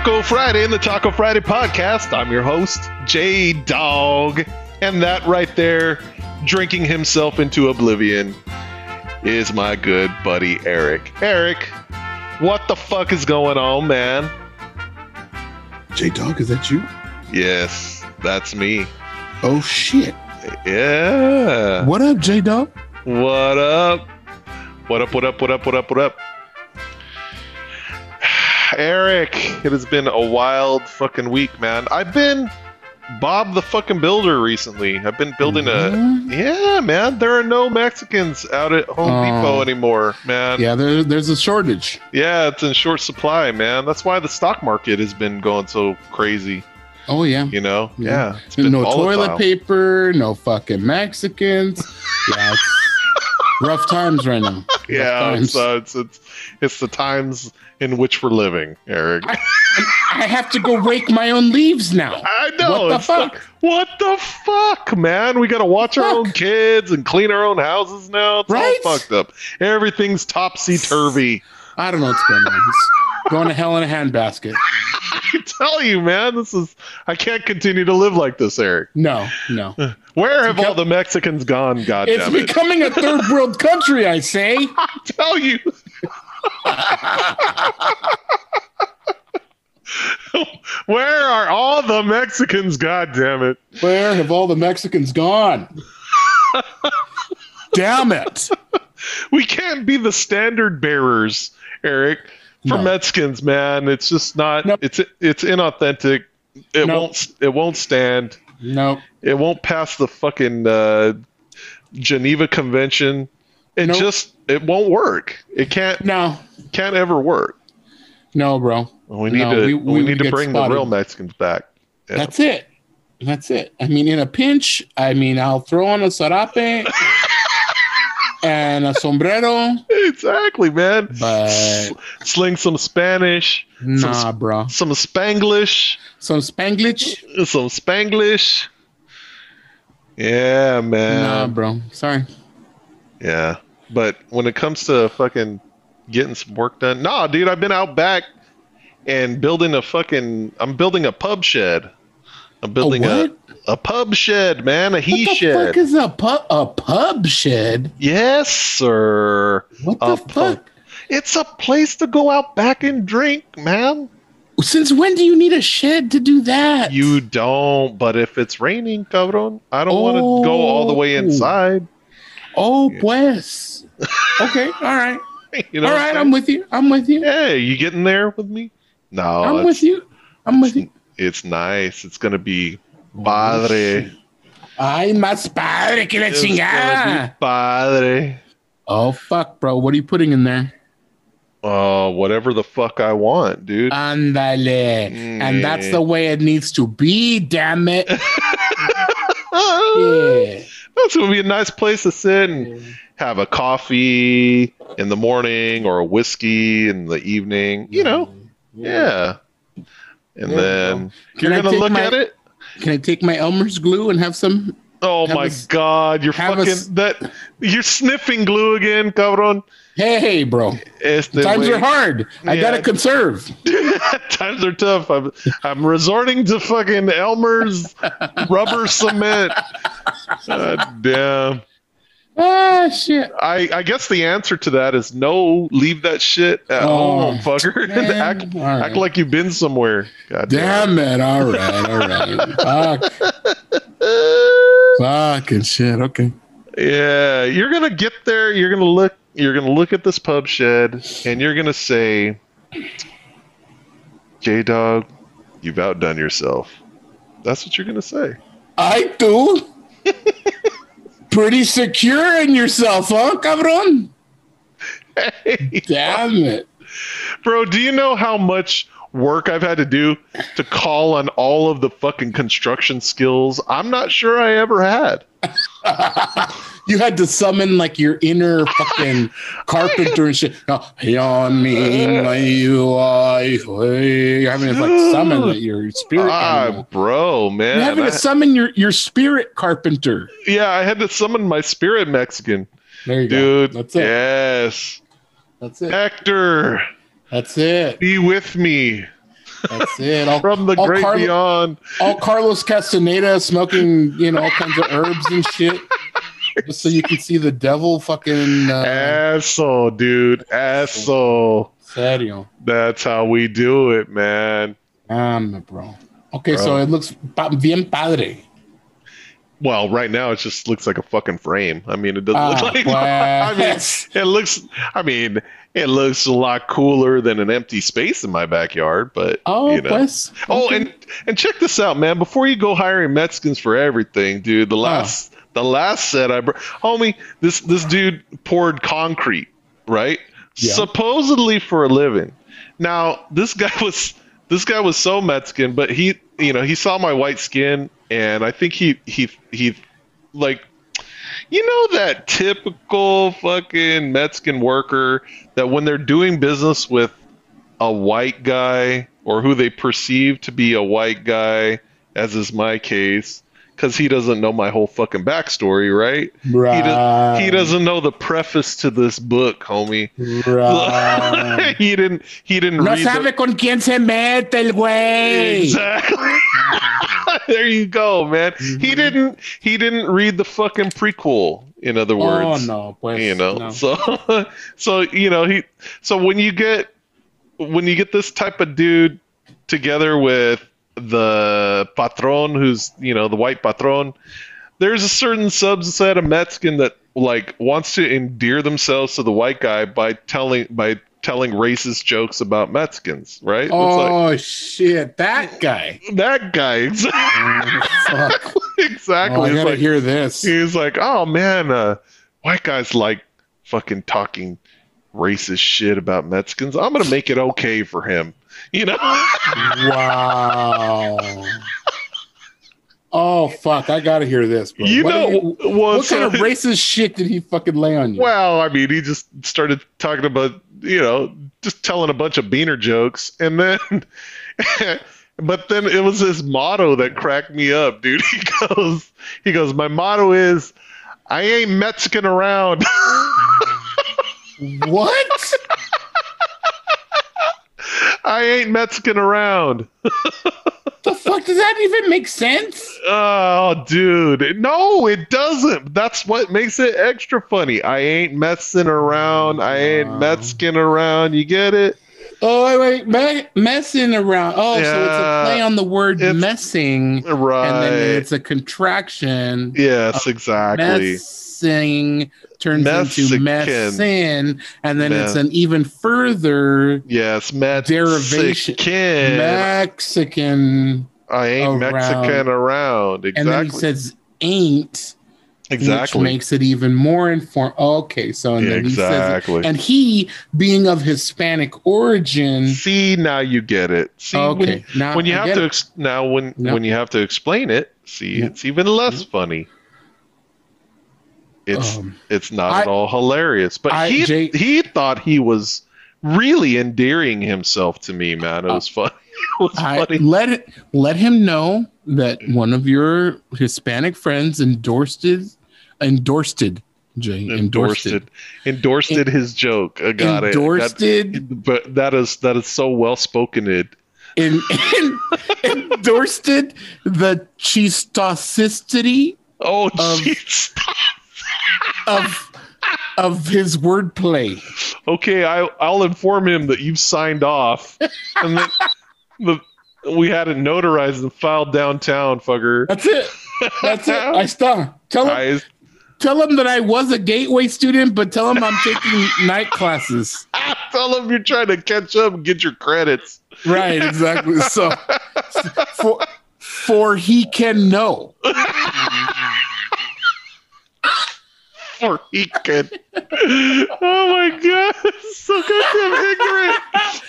Taco Friday in the Taco Friday podcast. I'm your host, J Dog. And that right there, drinking himself into oblivion, is my good buddy Eric. Eric, what the fuck is going on, man? J Dog, is that you? Yes, that's me. Oh shit. Yeah. What up, J Dog? What up? What up, what up, what up, what up, what up? Eric, it has been a wild fucking week, man. I've been Bob the fucking Builder recently. I've been building a. Mm-hmm. Yeah, man. There are no Mexicans out at Home Oh. Depot anymore, man. Yeah, there, there's a shortage. Yeah, it's in short supply, man. That's why the stock market has been going so crazy, Oh yeah. you know? Yeah. Yeah. it's been no volatile. toilet paper, no fucking Mexicans. yeah, rough times right now. Yeah, it's, uh, it's, it's, it's the times in which we're living, Eric. I, I have to go rake my own leaves now. I know. What the fuck? like, what the fuck, man? We got to watch our own kids and clean our own houses now. It's Right? all fucked up. Everything's topsy turvy. I don't know what's going on. It's going to hell in a handbasket. I tell you, man, this is. I can't continue to live like this, Eric. No, no. Where have all the Mexicans gone? God It's it! becoming a third world country, I say. I tell you. Where are all the Mexicans? God damn it! Where have all the Mexicans gone? Damn it. we can't be the standard bearers, Eric, for No. Mexicans, man. It's just not. Nope. It's it's inauthentic. It Nope. won't. It won't stand. No. It won't pass the fucking uh, Geneva Convention. It Nope. just. It won't work. It can't. No. Can't ever work. No, bro. We need No, to. we- We, we need to bring spotted. the real Mexicans back. Yeah. That's it. That's it. I mean, in a pinch, I mean, I'll throw on a sarape and a sombrero, Exactly, man. but Sling some Spanish, nah, bro. some Spanglish. Some Spanglish? some Spanglish. Yeah, man. nah, bro. Sorry. Yeah. But when it comes to fucking getting some work done, nah, dude, I've been out back and building a fucking. I'm building a pub shed. I'm building a, what? A, pub shed, man. A he shed. what the shed. fuck is a pub? A pub shed? yes, sir. What the A fuck? pub. It's a place to go out back and drink, man. Since when do you need a shed to do that? You don't, but if it's raining, cabron, I don't want to go all the way Oh. inside. Oh, Yeah. pues. Okay, all right. You know all right, I'm I'm with you. I'm with you. Hey, you getting there with me? No, I'm with you. I'm with you. it's nice. It's gonna be padre. Ay, más padre que la gonna chingada. padre. Oh, fuck, bro. What are you putting in there? Oh, whatever the fuck I want, dude. Ándale. Mm. And that's the way it needs to be, damn it. Yeah. That's gonna be a nice place to sit and have a coffee in the morning or a whiskey in the evening. You know, yeah. And Yeah, then you're I gonna look my- at it. Can I take my Elmer's glue and have some? Oh have my a god, you're have a fucking that. You're sniffing glue again, cabron. Hey, bro. Times güey. are hard. I Yeah. gotta conserve. Times are tough. I'm, I'm resorting to fucking Elmer's rubber cement. God damn. Ah, shit. I, I guess the answer to that is no. Leave that shit at Oh, home, fucker. man. act, right. act like you've been somewhere. God damn. Damn it. All right. All right. Fuck. Fucking shit. Okay. Yeah, you're gonna get there. You're gonna look. You're gonna look at this pub shed, and you're gonna say, "J Dog, you've outdone yourself." That's what you're gonna say. I do. Pretty secure in yourself, huh, cabron? Hey, Damn it. bro, do you know how much work I've had to do to call on all of the fucking construction skills I'm not sure I ever had. You had to summon like your inner fucking carpenter and shit. No, on me, you are- You're having to like summon your spirit. Ah, animal. bro, man. You're having to summon your, your spirit carpenter. yeah, I had to summon my spirit Mexican. There you Dude, go. That's it. yes. That's it. Hector, That's it. be with me. That's it. All, from the all great Carlo- beyond. all Carlos Castaneda smoking, you know, all kinds of herbs and shit. Just so you can see the devil fucking uh, Asshole, dude. Asshole. serio. That's how we do it, man. Um, bro. Okay, Bro. so it looks bien padre. Well, right now it just looks like a fucking frame. I mean, it doesn't Ah, look like. I mean, it looks. I mean, it looks a lot cooler than an empty space in my backyard. But Oh, you know. pues. Oh, and and check this out, man. Before you go hiring Mexicans for everything, dude. The last the last set I brought, homie. This this dude poured concrete, right? Yeah. Supposedly for a living. Now this guy was this guy was so Mexican, but he you know he saw my white skin, and I think he he he like. You know that typical fucking Mexican worker that when they're doing business with a white guy or who they perceive to be a white guy, as is my case, because he doesn't know my whole fucking backstory, right? He, Right. does, he doesn't know the preface to this book, homie. Right. he didn't. He didn't no read. sabe the, con quién se mete el güey. exactly. there you go, man. He Mhm. didn't. He didn't read the fucking prequel. In other words, Oh no, pues. you know no. so so you know he so when you get when you get this type of dude together with the patron who's you know the white patron there's a certain subset of mexican that like wants to endear themselves to the white guy by telling by telling racist jokes about mexicans right it's Oh shit, that guy. that guy exactly Oh, exactly Oh, I gotta like- hear this. He's like, oh man, uh, white guys like fucking talking racist shit about Mexicans. I'm gonna make it okay for him. You know? Wow. Oh fuck, I gotta hear this, bro. you What know, you- well, what kind of racist shit did he fucking lay on you? well, I mean, he just started talking about, you know, just telling a bunch of beaner jokes, and then, but then it was his motto that cracked me up, dude. He goes, he goes, my motto is, I ain't Mexican around. what? I ain't Mexican around. the fuck does that even make sense? Oh, dude. No, it doesn't. That's what makes it extra funny. I ain't messing around. I ain't. Mexican around. You get it? Oh wait, wait, me- messing around. Oh, so it's a play on the word messing, Right. and then it's a contraction. yes, exactly. Messing turns into Mexican. messin, and then it's an even further yes, Mexican. derivation. Mexican, I ain't around. Mexican around. and then he Exactly. says ain't, Exactly. which makes it even more informed. Okay, so and then he says, exactly. and he being of Hispanic origin. See, now you get it. See, when, Okay, now when you I have to ex- now when No. when you have to explain it, see, Yeah. it's even less funny. It's Um, it's not I- at all hilarious. But I- he Jay- he thought he was really endearing himself to me, man. It was funny. It was I funny. let it let him know that one of your Hispanic friends endorsed it, endorsed it, Jay, Endorsed it. Endorsed it his joke. I got endorsed it. it, but that is that is so well spoken. It en- en- endorsed it the chistosity oh Of- jeez. Of of his wordplay. okay, I I'll inform him that you've signed off, and then the we had it notarized and filed downtown, fucker. That's it. That's it. I stop. Tell him, I, tell him that I was a gateway student, but tell him I'm taking night classes. tell him you're trying to catch up and get your credits. Right, exactly. So for for he can know. Or he could. oh my god, so goddamn ignorant.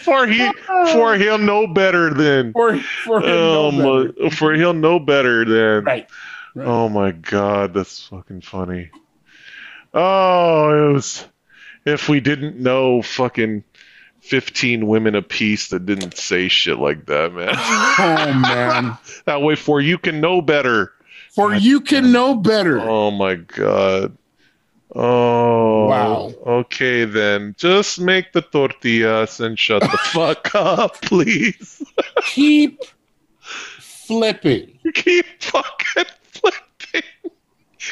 For he, for he'll know better than. For for him Oh know better. for he'll know better than. Right. Oh my god, that's fucking funny. Oh, it was. If we didn't know fucking 15 women apiece that didn't say shit like that, man. Oh man. that way, for you can know better. For you can know better. Oh my god. Oh. Wow. Okay then. Just make the tortillas and shut the fuck up, please. keep flipping. Keep fucking flipping.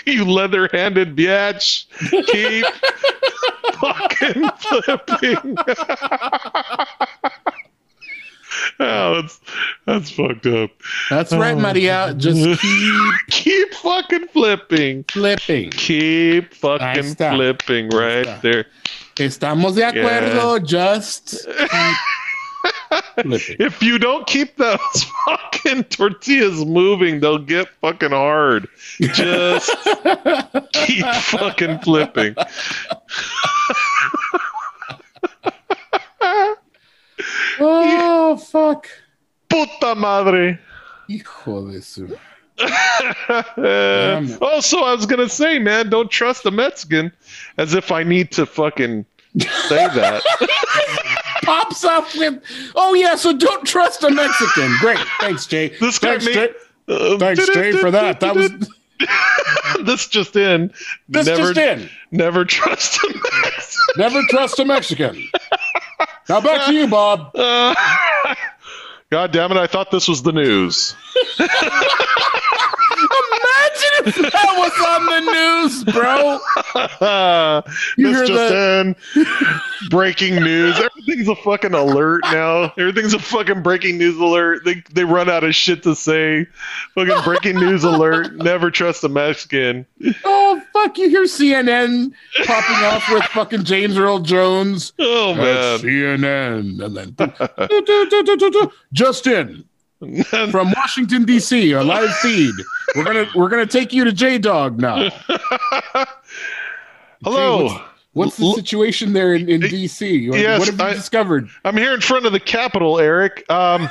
You leather-handed bitch. Keep fucking flipping. oh, that's that's fucked up. That's right, Oh. Maria. Just keep Keep fucking flipping. flipping. Keep fucking flipping right there. Estamos de acuerdo. Just. If you don't keep those fucking tortillas moving, they'll get fucking hard. Just keep fucking flipping. Oh fuck! Puta madre. Hijo de su. Also, I was gonna say, man, don't trust a Mexican, as if I need to fucking say that. Pops up with, oh yeah, so don't trust a Mexican. Great, thanks, Jay. This guy thanks, made- Jay. Uh, Thanks, Jay, for that. That was this just in. this never, just in. never trust a Mexican. Never trust a Mexican. Now back to you, Bob. Uh, God damn it! I thought this was the news. That was on the news, bro. You this just in. Breaking news. Everything's a fucking alert now. Everything's a fucking breaking news alert. They they run out of shit to say. Fucking breaking news alert. Never trust a Mexican. Oh fuck! You hear CNN popping off with fucking James Earl Jones. Oh man. CNN, and then do, do, do, do, do, do. just in from Washington D.C. a live feed. We're gonna we're gonna take you to J Dog now. Hello. What's the situation there in, in D.C.? Yes, what have you I- discovered? I'm here in front of the Capitol, Eric. Um,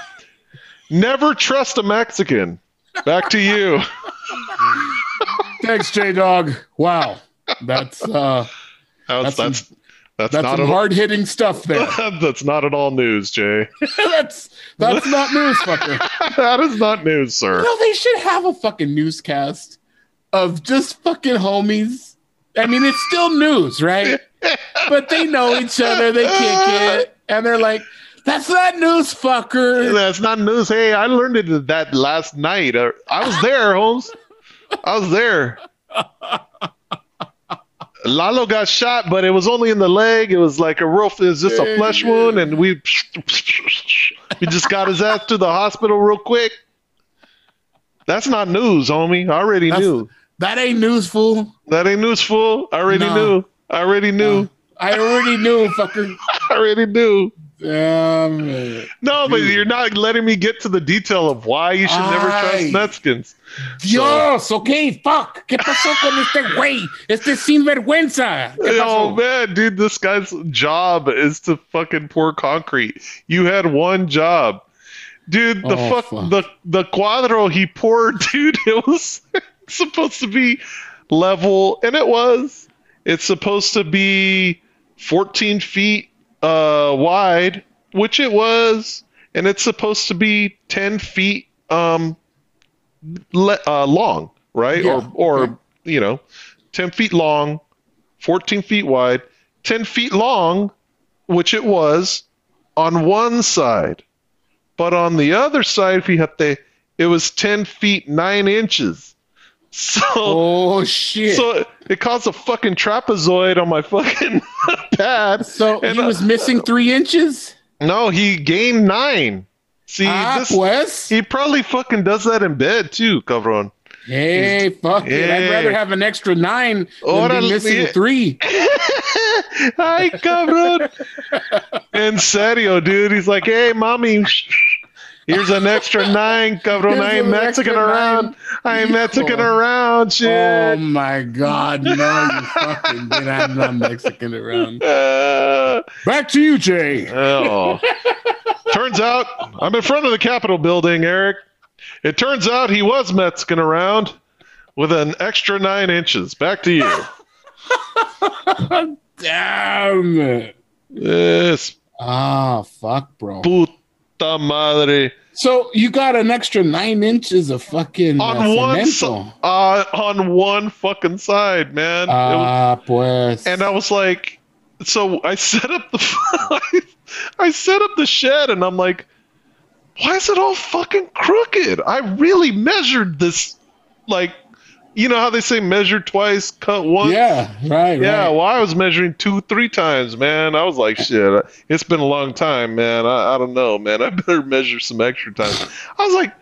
never trust a Mexican. Back to you. Thanks, J Dog. Wow, that's uh, That's That's that's that's, that's not some hard hitting stuff there. that's not at all news, Jay. that's that's not news, fucker. that is not news, sir. No, they should have a fucking newscast of just fucking homies. I mean, it's still news, right? But they know each other, they kick it, and they're like, "That's not news, fucker." That's not news. Hey, I learned it that last night. I was there, Holmes. I was there. Lalo got shot, but it was only in the leg. It was like a real, it was just a flesh wound, and we we just got his ass to the hospital real quick. That's not news, homie. I already That's- knew. That ain't news, fool. That ain't news, fool. I already knew. I already knew. I already knew, fucker. I already knew. Damn it. No, but you're not letting me get to the detail of why you should never Ay. trust Mexicans. Dios, okay, fuck. ¿Qué pasó con este güey? Este sinvergüenza. ¿Qué Oh man, dude, this guy's job is to fucking pour concrete. You had one job. Dude, the Oh, fuck, fuck. the the cuadro he poured, dude, it was supposed to be level and it was. It's supposed to be 14 feet uh wide, which it was, and it's supposed to be 10 feet um le- uh, long, right? Yeah, Or or okay. you know, 10 feet long, 14 feet wide, 10 feet long, which it was on one side. But on the other side, fíjate, it was 10 feet 9 inches. So, Oh shit. So, so it caused a fucking trapezoid on my fucking pad. and, he uh, was missing three inches? No, he gained 9. See, ah, this, he probably fucking does that in bed too, cabron. Hey, fuck it. I'd rather have an extra nine than Órale, be missing three. Ay, cabrón. and serio, dude. He's like, hey, mommy, here's an extra nine, cabrón. I ain't Mexican around. nine. I ain't Mexican Oh. around, Oh my god, no, you fucking did. I'm not Mexican around. Uh, Back to you, Jay. oh. turns out, I'm in front of the Capitol building, Eric. It turns out he was Mexican around with an extra nine inches. Back to you. Damn it. Yes, Ah, fuck, bro. Puta madre. So you got an extra nine inches of fucking on uh, one uh, on one fucking side, man. Ah, pues. and I was like, so I set up the I set up the shed, and I'm like, why is it all fucking crooked? I really measured this, like, you know how they say measure twice, cut once. Yeah, right. Yeah, right. well, I was measuring two, three times, man. I was like, shit, it's been a long time, man. I, I don't know, man. I better measure some extra time. I was like,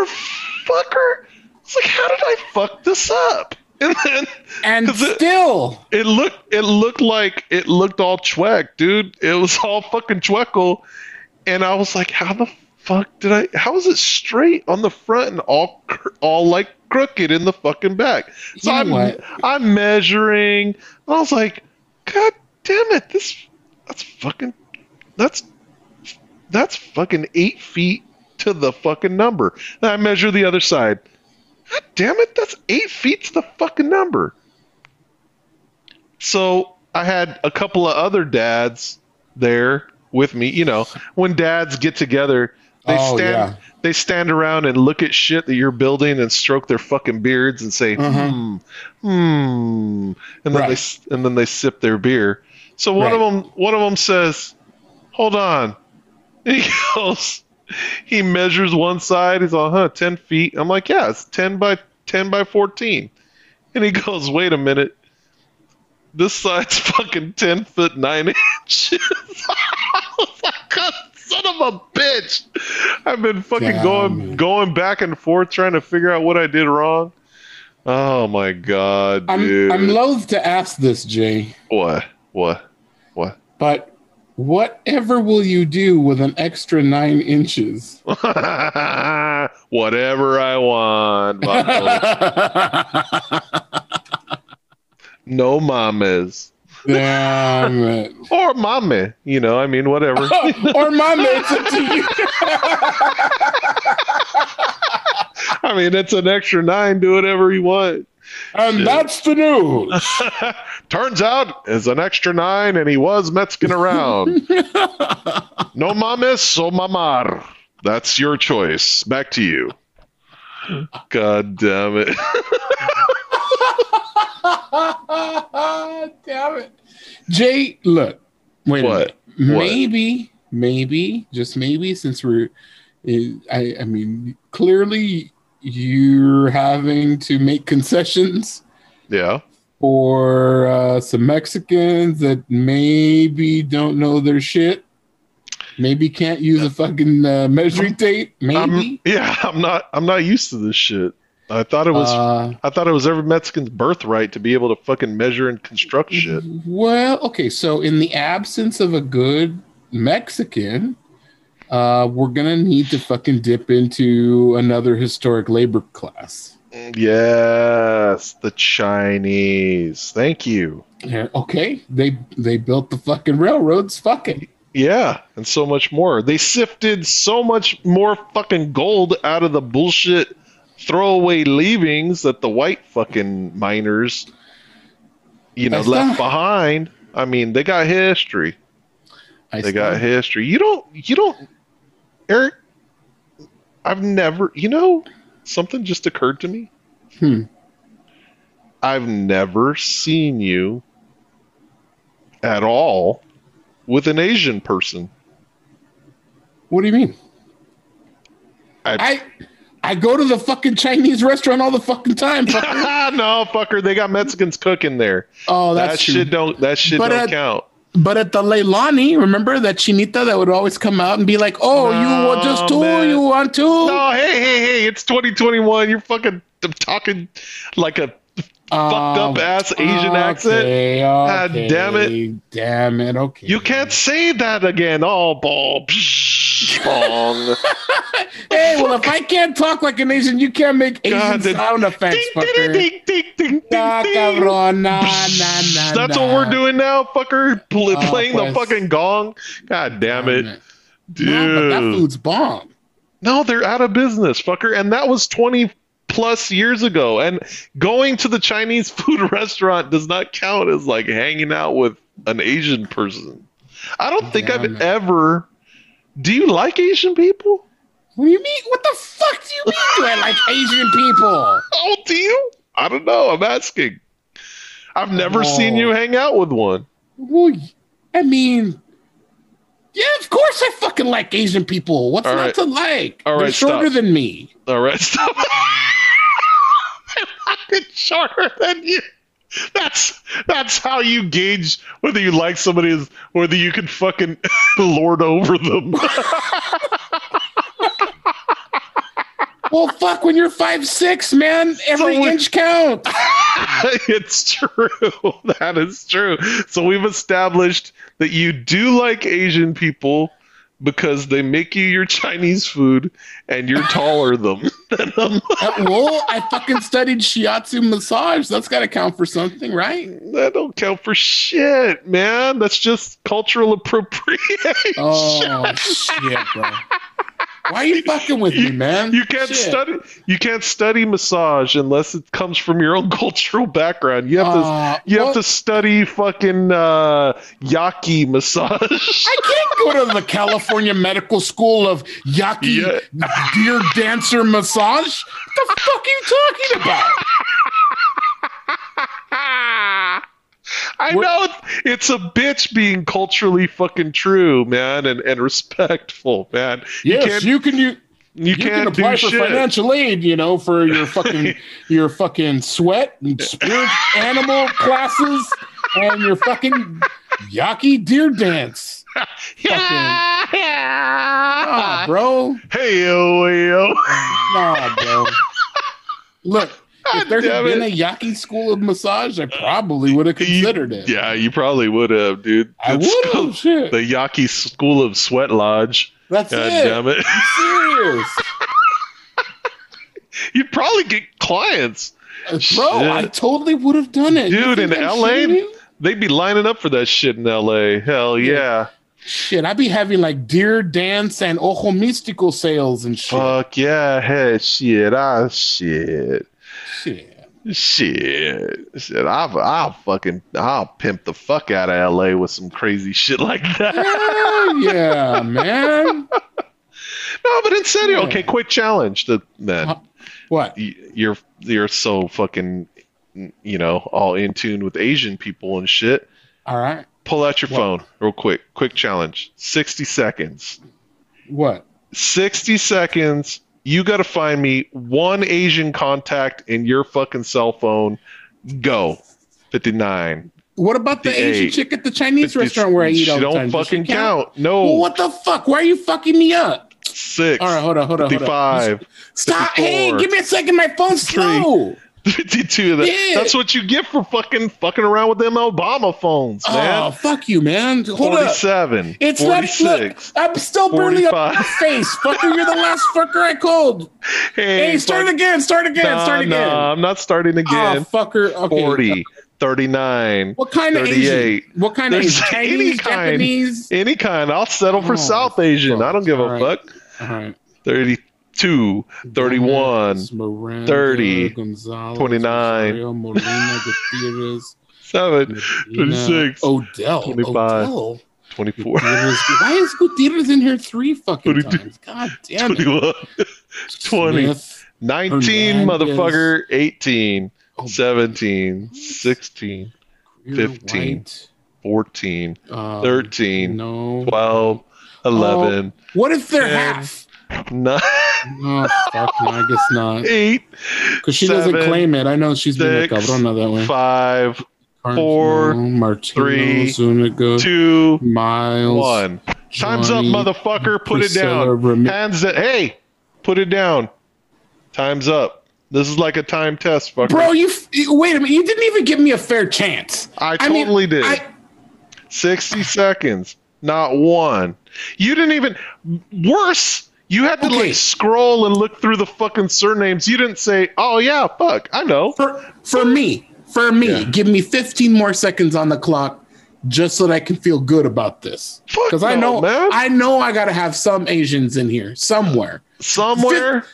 motherfucker. It's like, how did I fuck this up? And then and 'cause it- still, it looked, it looked like it looked all chweck, dude. It was all fucking chweckle, and I was like, how the fuck did I? How is it straight on the front and all, all like crooked in the fucking back? So You know I'm, what? I'm measuring. And I was like, God damn it! This that's fucking that's that's fucking eight feet to the fucking number. Then I measure the other side. God damn it! That's eight feet to the fucking number. So I had a couple of other dads there with me. You know, when dads get together, they Oh, stand yeah. they stand around and look at shit that you're building and stroke their fucking beards and say, hmm, hmm, and then they Right. s- and then they sip their beer. So one of them one of them says, "Hold on," and he goes, he measures one side. He's like, "Huh, ten feet." I'm like, "Yeah, it's ten by ten by 14. And he goes, "Wait a minute." This side's fucking ten foot nine inches. I was like, "God, son of a bitch! I've been fucking going man. going back and forth trying to figure out what I did wrong. Oh my god, I'm dude! I'm loath to ask this, Jay, what? What? What? but whatever will you do with an extra nine inches? Whatever I want. No mames. Damn it. Or mame. You know, I mean, whatever. or my mates up to you. I mean, it's an extra nine. Do whatever you want. And that's the news. Turns out it's an extra nine, and he was Mexican around. no mames, so mamar. That's your choice. Back to you. God damn it. Damn it. Jay, look. Wait What? a minute. Maybe, maybe, just maybe, since we're, I, I mean, clearly you're having to make concessions Yeah. for uh, some Mexicans that maybe don't know their shit. Maybe can't use a fucking uh, measuring tape. Maybe. I'm, yeah, I'm not. I'm not used to this shit. I thought it was. Uh, I thought it was every Mexican's birthright to be able to fucking measure and construct shit. Well, okay, so in the absence of a good Mexican, uh, we're gonna need to fucking dip into another historic labor class. Yes, the Chinese. Thank you. Yeah, okay, they they built the fucking railroads. Fucking Yeah, and so much more. They sifted so much more fucking gold out of the bullshit throwaway leavings that the white fucking miners, you know, That's left not- behind. I mean, they got history. I They got history. You don't. You don't. Eric, I've never. You know, something just occurred to me. Hmm. I've never seen you at all with an Asian person. What do you mean? I, I I go to the fucking Chinese restaurant all the fucking time. fucker. no, fucker, they got Mexicans cooking there. oh, that true. shit don't. That shit But don't at- count. But at the Leilani, remember that chinita that would always come out and be like, "Oh, you No, want just two? man. You want two? No, hey, hey, hey! It's 2021. You're fucking I'm talking like a fucked up um, ass Asian accent. okay, God damn it. Damn it. Okay. You can't say that again. Oh, ball, psh, bong. Hey, well, if I can't talk like an Asian, you can't make Asian God, sound effects, ding, ding, fucker. ding, ding, ding, Nah, ding, ding. cabrón. Nah, nah, nah, That's nah. what we're doing now, fucker. Pl- Oh, playing the pues. fucking gong. God damn it, Nah, dude. but that food's bomb. No, they're out of business, fucker. And that was 20 plus years ago. And going to the Chinese food restaurant does not count as like hanging out with an Asian person. I don't think Damn I've it. ever. Do you like Asian people? What do you mean? What the fuck do you mean? Do I like Asian people? Oh, do you? I don't know. I'm asking. I've never Oh. seen you hang out with one. Well, I mean, yeah, of course course I fucking like Asian people. What's All not right. to like? All They're right, shorter stop. than me. All right, stop. Fucking shorter than you. That's that's how you gauge whether you like somebody is whether you can fucking lord over them. Well, fuck, when you're five six, man, every we- inch counts. it's true. That is true. So we've established that you do like Asian people because they make you your Chinese food and you're taller them than them. Well, I fucking studied shiatsu massage. That's got to count for something, right? That don't count for shit, man. That's just cultural appropriation. Oh shit, bro. Why are you fucking with me, man? You can't Shit. study. You can't study massage unless it comes from your own cultural background. You have to. Uh, You well, have to study fucking uh, Yaqui massage. I can't go to the California Medical School of Yaqui Deer Dancer Massage. What the fuck are you talking about? I What- know it's- a bitch being culturally fucking true, man, and, and respectful, man. Yes, can't- you can. You, You, you can't can apply for shit. financial aid, you know, for your fucking your fucking sweat and spirit animal classes and your fucking Yaqui deer dance. Yeah, Nah, bro. Hey yo, yo. Nah, bro. Look, if there had been it. a Yaqui school of massage, I probably would have considered it. Yeah, you probably would have, dude. I would have. Shit. The Yaqui School of Sweat Lodge. That's God it. damn it. I'm serious. You'd probably get clients. Uh, Bro, Shit. I totally would have done it. Dude, in LA? They'd be lining up for that shit in LA. Hell yeah. Shit, I'd be having like deer dance and ojo mystical sales and shit. Fuck yeah. Hey, shit. Ah, shit. Shit. Shit. Shit. I'll, I'll fucking, I'll pimp the fuck out of LA with some crazy shit like that. Hell yeah, man. No, but in serio, Yeah. okay, quick challenge to then. Huh? What? You're you're so fucking you know, all in tune with Asian people and shit. All right. Pull out your What? phone real quick. Quick challenge. 60 seconds. What? 60 seconds. You got to find me one Asian contact in your fucking cell phone. Go. 59. What about the Asian chick at the Chinese 50 restaurant where I eat all She the don't time? She fucking count. No. Well, what the fuck? Why are you fucking me up? Six. All right, hold on, hold on, hold on. 55. Stop! Hey, give me a second. My phone's slow. 52 of that. Yeah. That's what you get for fucking fucking around with them Obama phones, man. Oh, fuck you, man. Hold up. 47. It's not. 46. Look, I'm still burning up 45. face. Fucker, you're the last fucker I called. Hey, start fuck- again. Start again. Nah, start again. nah, I'm not starting again. Oh, fucker. Okay. 40, 39, What kind of Asian? What kind of There's Asian? any kind. Japanese? any kind. I'll settle for Oh, South Asian. I don't give a right. fuck. All right. 32, 31, Miranda, 30, Gonzalez, 29. Rosario, Molina, Gutierrez, 7, Medina, 26, Odell, 25. Odell. 24, Gutierrez. Why is Gutierrez in here three fucking times? God damn it. 21, 20, Smith, 19, Hernandez. motherfucker, 18, Oh, 17, 16, Greer, 15, White, 14, um, 13, no. 12, 11, What if they're 10, half? 9, Oh, fuck, no, I guess not. 8, Because she doesn't claim it. I know she's been a six, cabrona that way. 5, Cardinal, four, Martino, three, Zuniga, 2, Miles, 1. Time's up, motherfucker. Put it down. Hands that. Hey, put it down. Time's up. This is like a time test, fucker. Bro, you, f- wait a minute. You didn't even give me a fair chance. I mean, totally did. I, 60 seconds. Not one. You didn't even. Worse. You had to Okay. like scroll and look through the fucking surnames. You didn't say, "Oh yeah, fuck, I know." for for me, for me, Yeah. give me 15 more seconds on the clock, just so that I can feel good about this. Because I know, man. I know, I gotta have some Asians in here somewhere. Somewhere,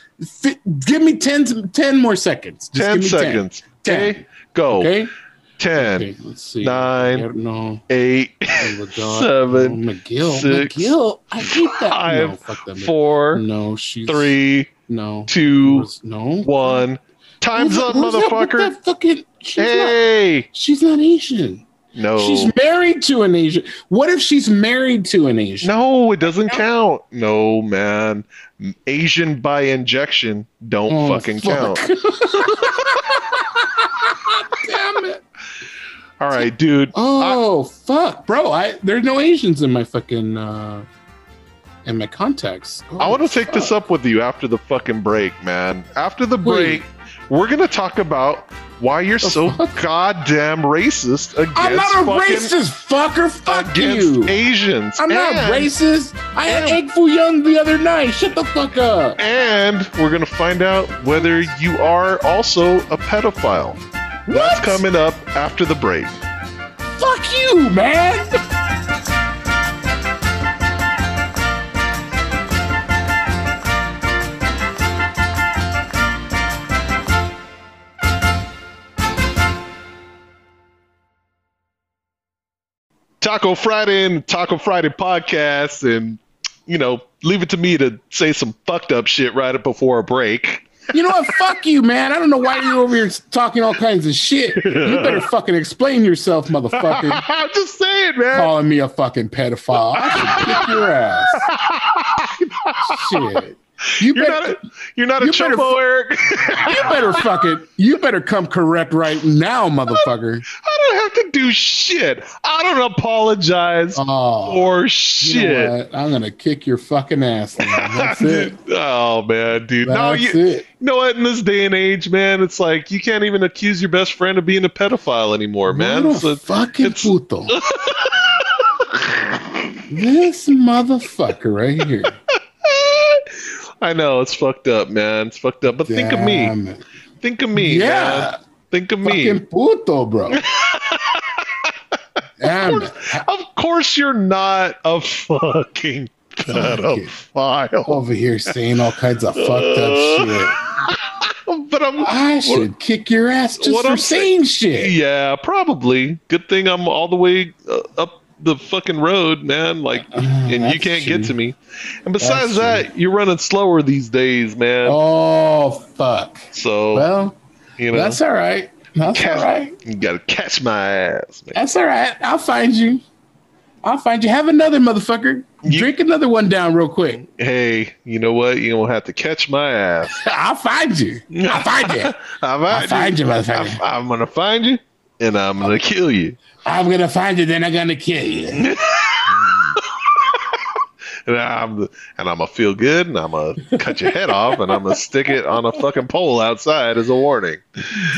Fi- give me 10, 10 more seconds. Just 10 give me seconds. 10. Okay, go. Okay. 10, Okay. Let's see. nine, No. 8, Ladot, seven, no, McGill. six, McGill. I hate that. five, no, fuck that. 4, No, she's 3, No. 2, No. 1. Time's Who's up, who's that motherfucker. that fucking. She's not. Hey. She's not Asian. No. She's married to an Asian? What if she's married to an Asian? No, it doesn't count. No, man. Asian by injection don't Oh, fucking fuck. count. All right, dude. Oh fuck, bro! I there's no Asians in my fucking uh in my contacts. Oh, I want to take this up with you after the fucking break, man. After the break, we're gonna talk about why you're so fuck? goddamn racist against Asians. I'm not a fucking racist, fucker. Fuck against you. Asians. I'm not racist. I had egg foo young the other night. Shut the fuck up. And we're gonna find out whether you are also a pedophile. That's coming up after the break. Fuck you, man. Taco Friday and Taco Friday podcast, and you know, leave it to me to say some fucked up shit right before a break. You know what? Fuck you, man. I don't know why you're over here talking all kinds of shit. You better fucking explain yourself, motherfucker. I'm just saying, man. Calling me a fucking pedophile. I should kick your ass. Shit. You You're better, not a, you're not a you better Eric. you better fucking, you better come correct right now, motherfucker. I don't have to do shit. I don't apologize Oh, for you shit. know? I'm gonna kick your fucking ass. Man. That's it. oh man, dude. no, That's you, it. you know what? In this day and age, man, it's like you can't even accuse your best friend of being a pedophile anymore, man. What So- fucking it's- puto. this motherfucker right here. I know it's fucked up, man. It's fucked up. But think of me. It. Think of me, Yeah. man. Think of me. Fucking puto, bro. Damn it. Of course, you're not a fucking pedophile. Over here saying all kinds of fucked up shit. But I'm. I should kick your ass just what for I'm saying shit. Yeah, probably. Good thing I'm all the way uh, up the fucking road, man. Like, Uh, and you can't true. get to me. And besides That's that, you're running slower these days, man. Oh fuck. so Well, you know, that's all right. That's all catch, right. you gotta catch my ass, man. That's all right. I'll find you. I'll find you. Have another motherfucker. You- Drink another one down real quick. Hey, you know what? You don't have to catch my ass. I'll find you. I'll find you. I'm, I'll find you, motherfucker. I'm, I'm gonna find you, and I'm gonna kill you. I'm gonna find you, then I'm gonna kill you. And I'm and I'm gonna feel good, and I'm gonna cut your head off, and I'm gonna stick it on a fucking pole outside as a warning.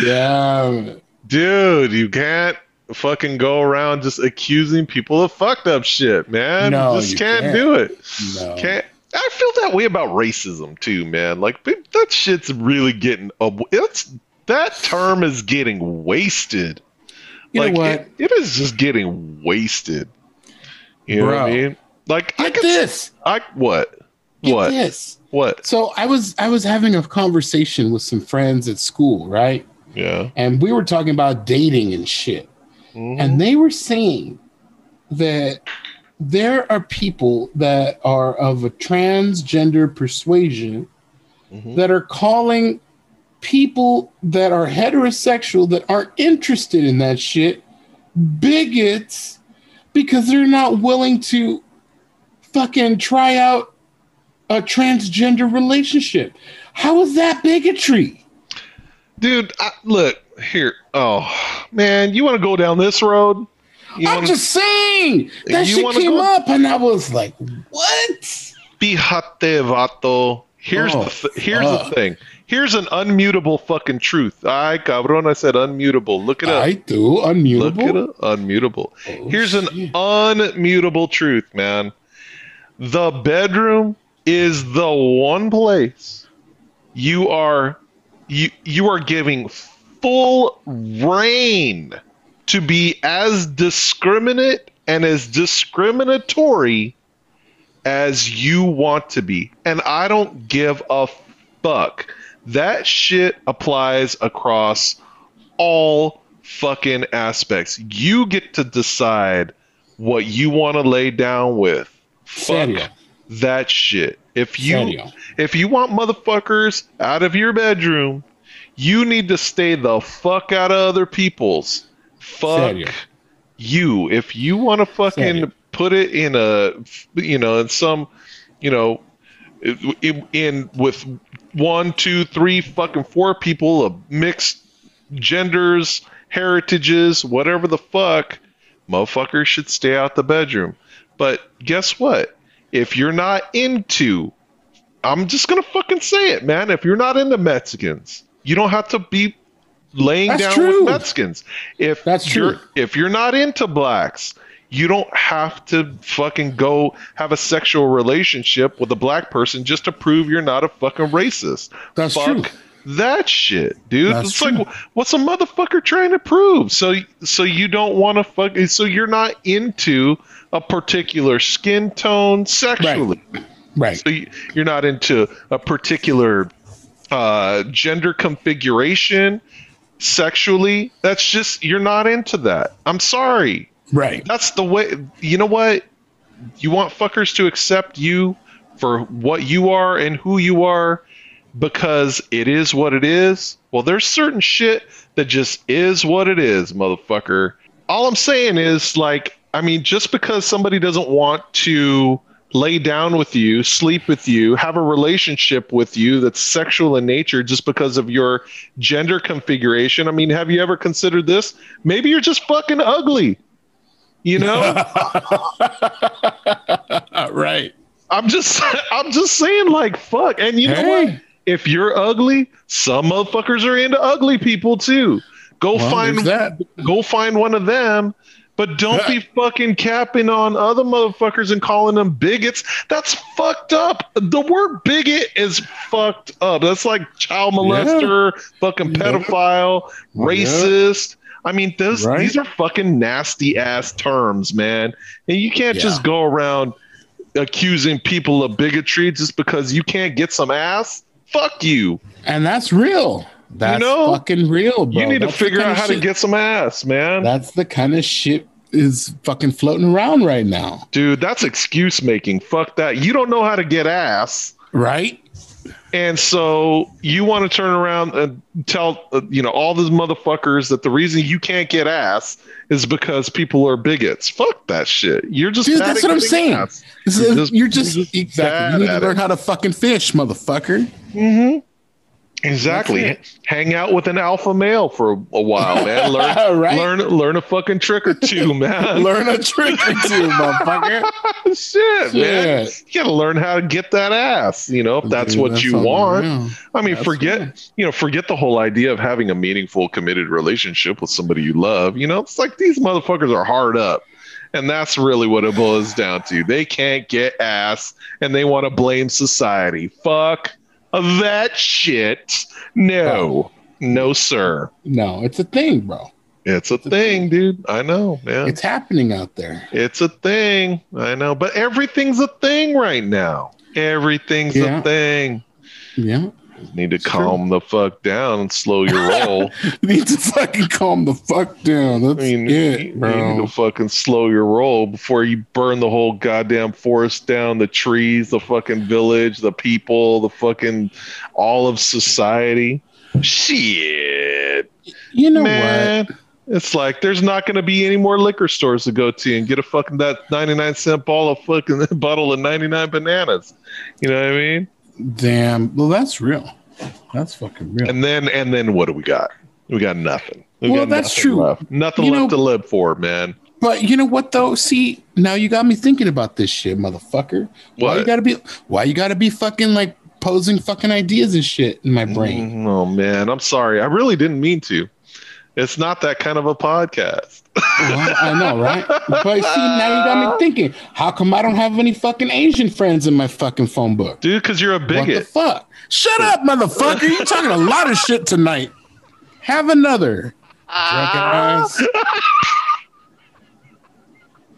Damn. Dude, you can't fucking go around just accusing people of fucked up shit, man. No, just you can't, can't. do it. No. Can't. I feel that way about racism too, man. Like that shit's really getting. It's that term is getting wasted. You like know what? It, it is just getting wasted. You know what I mean? Like I Get could. this. I what? Get what? this. What? So I was I was having a conversation with some friends at school, right? Yeah. And we were talking about dating and shit. Mhm. And they were saying that there are people that are of a transgender persuasion Mhm. that are calling people that are heterosexual that aren't interested in that shit bigots because they're not willing to fucking try out a transgender relationship. How is that bigotry? Dude, I, look here. Oh man, you want to go down this road? You I'm wanna- just saying that shit came go- up and I was like, what? Fíjate, vato. Here's Oh, the th- here's the thing. Here's an unmutable fucking truth. I cabrón, I said unmutable. Look it up. I do Look unmutable. it up. Unmutable. Oh, Here's an unmutable truth, man. The bedroom is the one place you are you you are giving full reign to be as discriminate and as discriminatory as you want to be. And I don't give a fuck. That shit applies across all fucking aspects. You get to decide what you want to lay down with. Fuck Serio. that shit. If you Serio. if you want motherfuckers out of your bedroom, you need to stay the fuck out of other people's. Fuck Serio. you. If you want to fucking put it in a, you know, in some, you know, in, in with one, two, three, fucking four people of mixed genders, heritages, whatever the fuck, motherfuckers should stay out the bedroom. But guess what? If you're not into, I'm just gonna fucking say it, man. If you're not into Mexicans, you don't have to be laying That's down true. with Mexicans. If That's you're true. if you're not into blacks, you don't have to fucking go have a sexual relationship with a black person just to prove you're not a fucking racist. That's Fuck true. that shit, dude. That's it's true. like what's a motherfucker trying to prove? So so you don't want to fuck so you're not into a particular skin tone sexually. Right. So you, you're not into a particular uh, gender configuration sexually. That's just you're not into that. I'm sorry. Right. That's the way. You know what? You want fuckers to accept you for what you are and who you are because it is what it is. Well, there's certain shit that just is what it is, motherfucker. All I'm saying is, like, I mean, just because somebody doesn't want to lay down with you, sleep with you, have a relationship with you that's sexual in nature just because of your gender configuration. I mean, have you ever considered this? Maybe you're just fucking ugly. You know? right. I'm just I'm just saying like fuck. And you know what? If you're ugly, some motherfuckers are into ugly people too. Go Well, find that. go find one of them. But don't be fucking capping on other motherfuckers and calling them bigots. That's fucked up. The word bigot is fucked up. That's like child molester, fucking pedophile, Yeah. racist. I mean, those Right. these are fucking nasty ass terms, man. And you can't Yeah. just go around accusing people of bigotry just because you can't get some ass. Fuck you. And that's real. That's know, fucking real, bro. you need That's to figure out how to get some ass, man. That's the kind of shit is fucking floating around right now. Dude, that's excuse making. Fuck that. You don't know how to get ass. Right? And so you want to turn around and tell uh, you know all these motherfuckers that the reason you can't get ass is because people are bigots. Fuck that shit. You're just Dude, that's what I'm saying. ass. You're just- you're just, you're just exactly. You need to learn it. how to fucking fish, motherfucker. Mm-hmm. Exactly. Hang out with an alpha male for a while, man. Learn, Right? learn, learn a fucking trick or two, man. learn a trick or two, motherfucker. Shit, man. You gotta learn how to get that ass. You know, if that's Dude, what that's you want. real. I mean, That's forget real. you know, forget the whole idea of having a meaningful, committed relationship with somebody you love. You know, it's like these motherfuckers are hard up. And that's really what it boils down to. They can't get ass and they want to blame society. Fuck that shit. No. No, sir. No, it's a thing, bro. It's a thing, dude. I know, man. It's happening out there. It's a thing. I know. But everything's a thing right now. Everything's Yeah. a thing. Yeah. Need to calm the fuck down and slow your roll. You need to fucking calm the fuck down. That's I mean, it, you, you need to fucking slow your roll before you burn the whole goddamn forest down, the trees, the fucking village, the people, the fucking all of society. Shit. you know Man. It's like there's not going to be any more liquor stores to go to and get a fucking that 99 cent ball of fucking bottle of 99 bananas. You know what I mean? What? Damn. Well, that's real. That's fucking real. And then and then what do we got? We got nothing. We Well, got that's nothing true. Left. Nothing You left know- to live for, man. But you know what though? See, now you got me thinking about this shit, motherfucker. Why you gotta be why you gotta be fucking like posing fucking ideas and shit in my brain? Mm, Oh man, I'm sorry. I really didn't mean to. It's not that kind of a podcast. Well, I know, right? But see, now you got me thinking. How come I don't have any fucking Asian friends in my fucking phone book? Dude, because you're a What the bigot. fuck? Shut up, motherfucker! You're talking a lot of shit tonight. Have another. Jackass. Ah.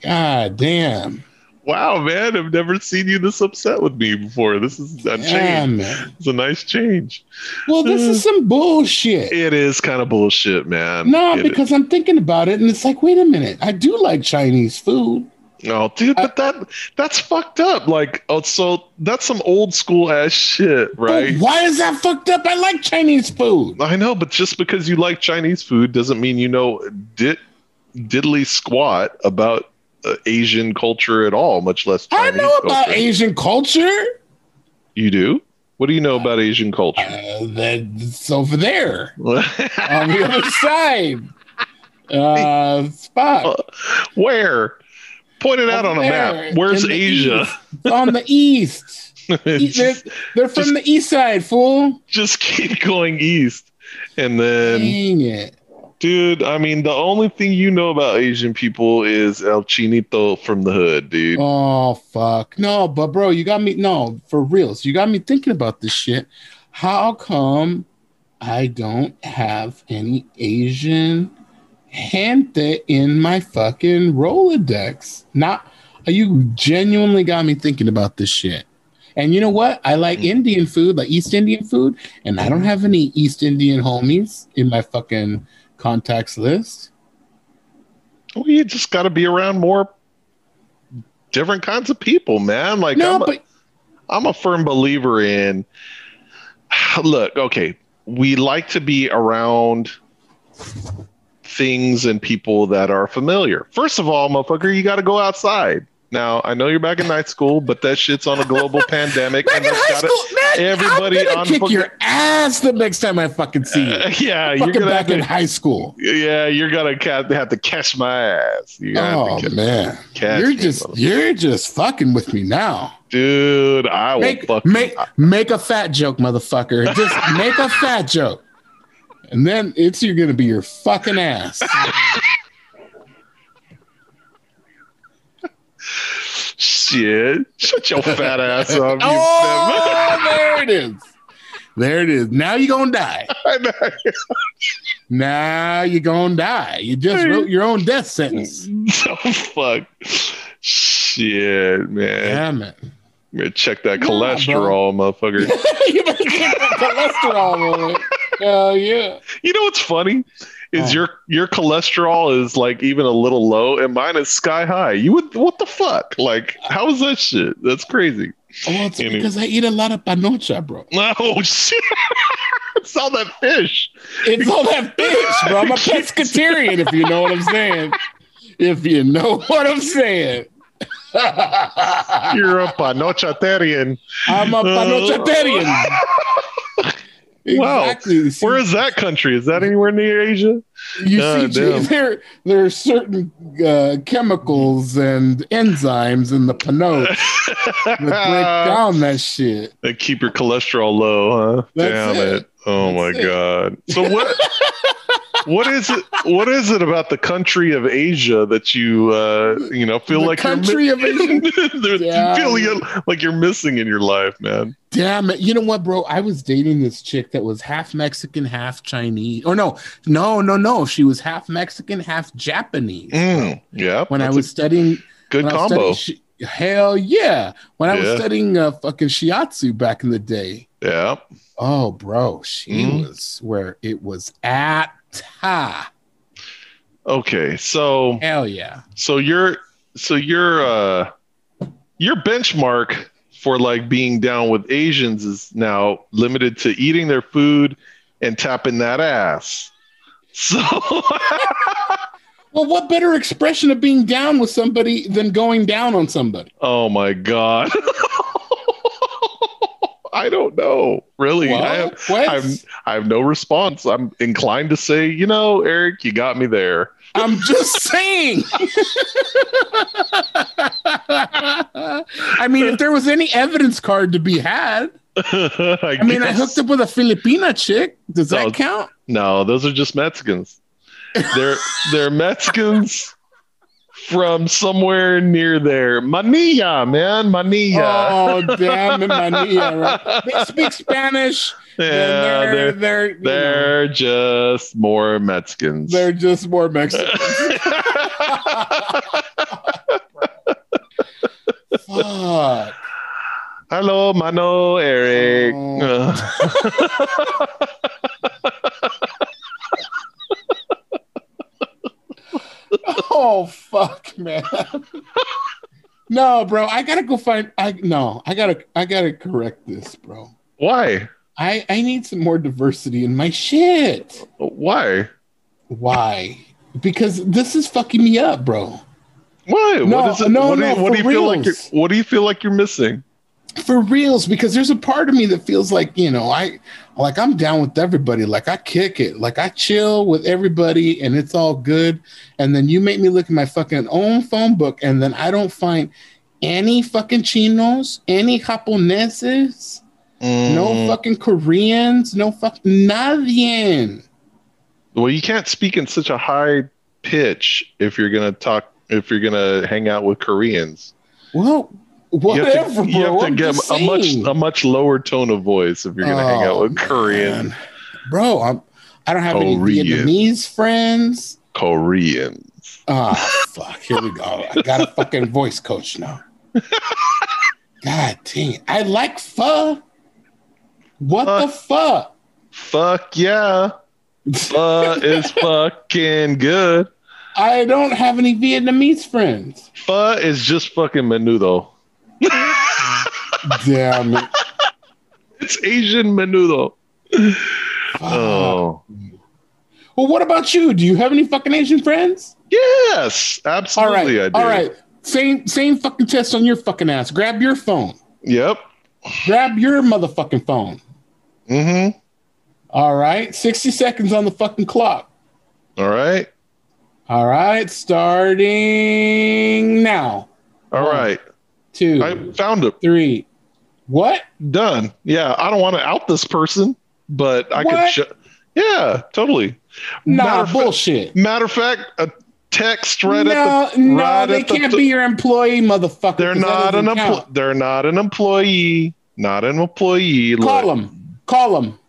God damn. Wow, man. I've never seen you this upset with me before. This is a change. man. It's a nice change. Well, this is some bullshit. It is kind of bullshit, man. No, It because I'm thinking about it and it's like, wait a minute. I do like Chinese food. is. Oh, dude, but that that's fucked up. Like, oh, so that's some old school ass shit, right? But why is that fucked up? I like Chinese food. I know, but just because you like Chinese food doesn't mean you know dit diddly squat about uh, Asian culture at all, much less Chinese I know about culture. Asian culture. You do? What do you know about Asian culture? Uh, that's over there on the other side. Uh, spot. Where? Point it out on a map. Where's Asia? east. on the east. E- They're, they're from just- the east side, fool. just keep going east. And then, Dang it. Dude, I mean, the only thing you know about Asian people is El Chinito from the hood, dude. Oh fuck. No, but bro, you got me no, for reals. You got me thinking about this shit. How come I don't have any Asian gente in my fucking Rolodex? Not you genuinely got me thinking about this shit. And you know what? I like mm. Indian food, like East Indian food, and I don't have any East Indian homies in my fucking contacts list. Well, you just got to be around more different kinds of people, man. Like, no, I'm, a, but I'm a firm believer in look, okay, we like to be around things and people that are familiar. First of all, motherfucker, you got to go outside. Now, I know you're back in night school, but that shit's on a global pandemic. Back and in high school, man, everybody I'm gonna on kick fucking- your ass the next time I fucking see you. Uh, yeah, you're fucking gonna have back in to, high school. yeah, you're gonna have to catch my ass. You Oh have to ca- man, catch you're just motherfucker. you're just fucking with me now. dude. I will Make fuck make make a fat joke, motherfucker. Just make a fat joke, and then it's you're gonna be your fucking ass. shit. Shut your fat ass up. You Oh, there it is. There it is. Now you're gonna die. Now you're gonna die. You just wrote your own death sentence. so oh, fuck. Shit, man. Damn it. I'm gonna check that Yeah, cholesterol, motherfucker. you better get that cholesterol. Hell yeah. You know what's funny? Is Oh. your your cholesterol is like even a little low, and mine is sky high. You would what the fuck? Like, how is that shit? That's crazy. Well, it's Anyway. because I eat a lot of panocha, bro. Oh shit! it's all that fish. It's all that fish, bro. I'm a pescatarian, if you know what I'm saying. If you know what I'm saying. You're a panochatarian. I'm a uh, panochatarian. Wow. Exactly. See, Where is that country? Is that anywhere near Asia? you God see, damn. there there are certain uh, chemicals and enzymes in the panoche that break down that shit. They keep your cholesterol low, huh? That's Damn it. it. Oh That's my it. god. So what what is it what is it about the country of Asia that you uh you know feel The like country you're of Asia? you feel you- like you're missing in your life, man. Damn it. You know what, bro? I was dating this chick that was half Mexican, half Chinese. Or no, no, no, no. She was half Mexican, half Japanese. Mm, yeah. When I was studying, good when I was combo. studying shi- hell yeah. When I was studying uh, fucking shiatsu back in the day. yeah. Oh, bro, she Mm. was where it was at. Ha. Okay. So Hell yeah. so you're so you're uh your benchmark for like being down with Asians is now limited to eating their food and tapping that ass. So Well, what better expression of being down with somebody than going down on somebody? oh my god. I don't know. Really. I have Wes, I'm I have no response. I'm inclined to say, you know, Eric, you got me there. I'm just saying. I mean, if there was any evidence card to be had, I, I mean, I hooked up with a Filipina chick. Does that No. count? No, those are just Mexicans. They're they're Mexicans from somewhere near there. Manila, man, Manila. Oh, damn it, Mania, right? They speak Spanish. yeah, they're they're, they're, they're just more Mexicans. they're just more Mexican. Fuck. Hello, Mano, Eric. Oh. Oh fuck, man. No, bro, I gotta go find. I no, I gotta, I gotta correct this, bro. Why? I I need some more diversity in my shit. Why? Why? because this is fucking me up, bro. Why? No, what is it? no, what do no, you, what do you feel like you're what do you feel like you're missing? For reals, because there's a part of me that feels like, you know, I like I'm down with everybody. Like I kick it. Like I chill with everybody and it's all good. And then you make me look at my fucking own phone book and then I don't find any fucking chinos, any japoneses, no Mm, fucking Koreans, no fuck nadie. well, you can't speak in such a high pitch if you're gonna talk if you're gonna hang out with Koreans. Well, You whatever, have to, you have to get a much a much lower tone of voice if you're gonna hang out Oh, with Korean. man. bro. I'm. I don't have any Vietnamese friends. Koreans. Ah, fuck. Here we go. I got a fucking voice coach now. God dang it. I like pho. What Uh, the fuck? Fuck yeah. Pho is fucking good. I don't have any Vietnamese friends. Pho is just fucking menudo. Damn it. It's Asian menudo. Oh. Well, what about you? Do you have any fucking Asian friends? Yes, absolutely right. I do. All right. Same same fucking test on your fucking ass. Grab your phone. Yep. Grab your motherfucking phone. Mm-hmm. All right. 60 seconds on the fucking clock. All right. All right. Starting now. All One. right. Two, I found it. three. What? Done. Yeah, I don't want to out this person, but I What? could. Sh- yeah, totally. Nah, Matter of fa- bullshit. Matter of fact, a text right no, at the. no, right they can't be your employee, motherfucker. They're not an employee. They're not an employee. Not an employee. Call Look, them. Call them.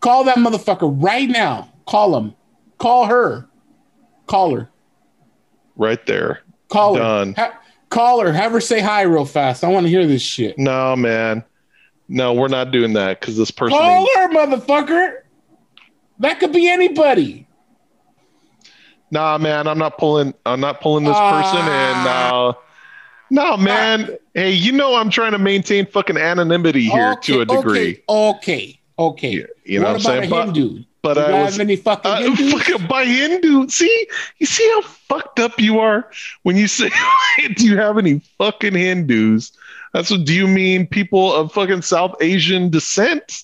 Call that motherfucker right now. Call him. Call her. Call her. Right there. Call her. Done. Ha- call her. Have her say hi real fast. I want to hear this shit. No, man. No, we're not doing that because this person. Call her, motherfucker. That could be anybody. Nah, man, I'm not pulling. I'm not pulling this person in. Ah. No, no, man. Hey, you know I'm trying to maintain fucking anonymity here to a degree. Okay. Okay. okay. You- you know what what I'm saying? a But- Hindu? But Do you I have was any fucking uh, Hindus? fucking by Hindu. See, you see how fucked up you are when you say, "Do you have any fucking Hindus?" That's what. Do you mean people of fucking South Asian descent,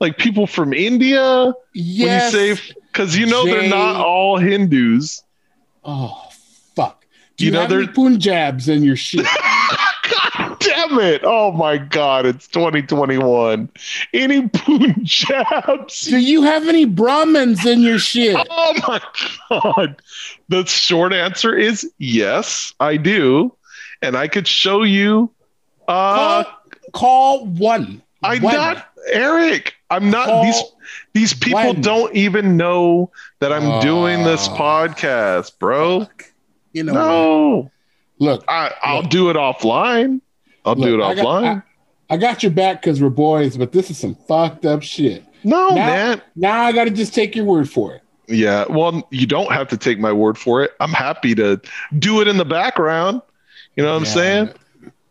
like people from India? Yes. When you say, because you know they're not all Hindus. oh fuck. Do You you, know, have Punjabs in your shit? God damn it! Oh my god, it's 2021. Any Punjabs? Do you have any Brahmins in your shit? Oh my god. The short answer is yes, I do. And I could show you uh call, call one. I'm One. not Eric. I'm not Call these these people one. don't even know that I'm doing this Oh. podcast, bro. Fuck. You know what? No. Look, I I'll Look. do it offline. I'll do it Look, I got- offline. I got your back because we're boys, but this is some fucked up shit. no, now- man. Now I got to just take your word for it. Yeah, well, you don't have to take my word for it. I'm happy to do it in the background. You know what I'm saying?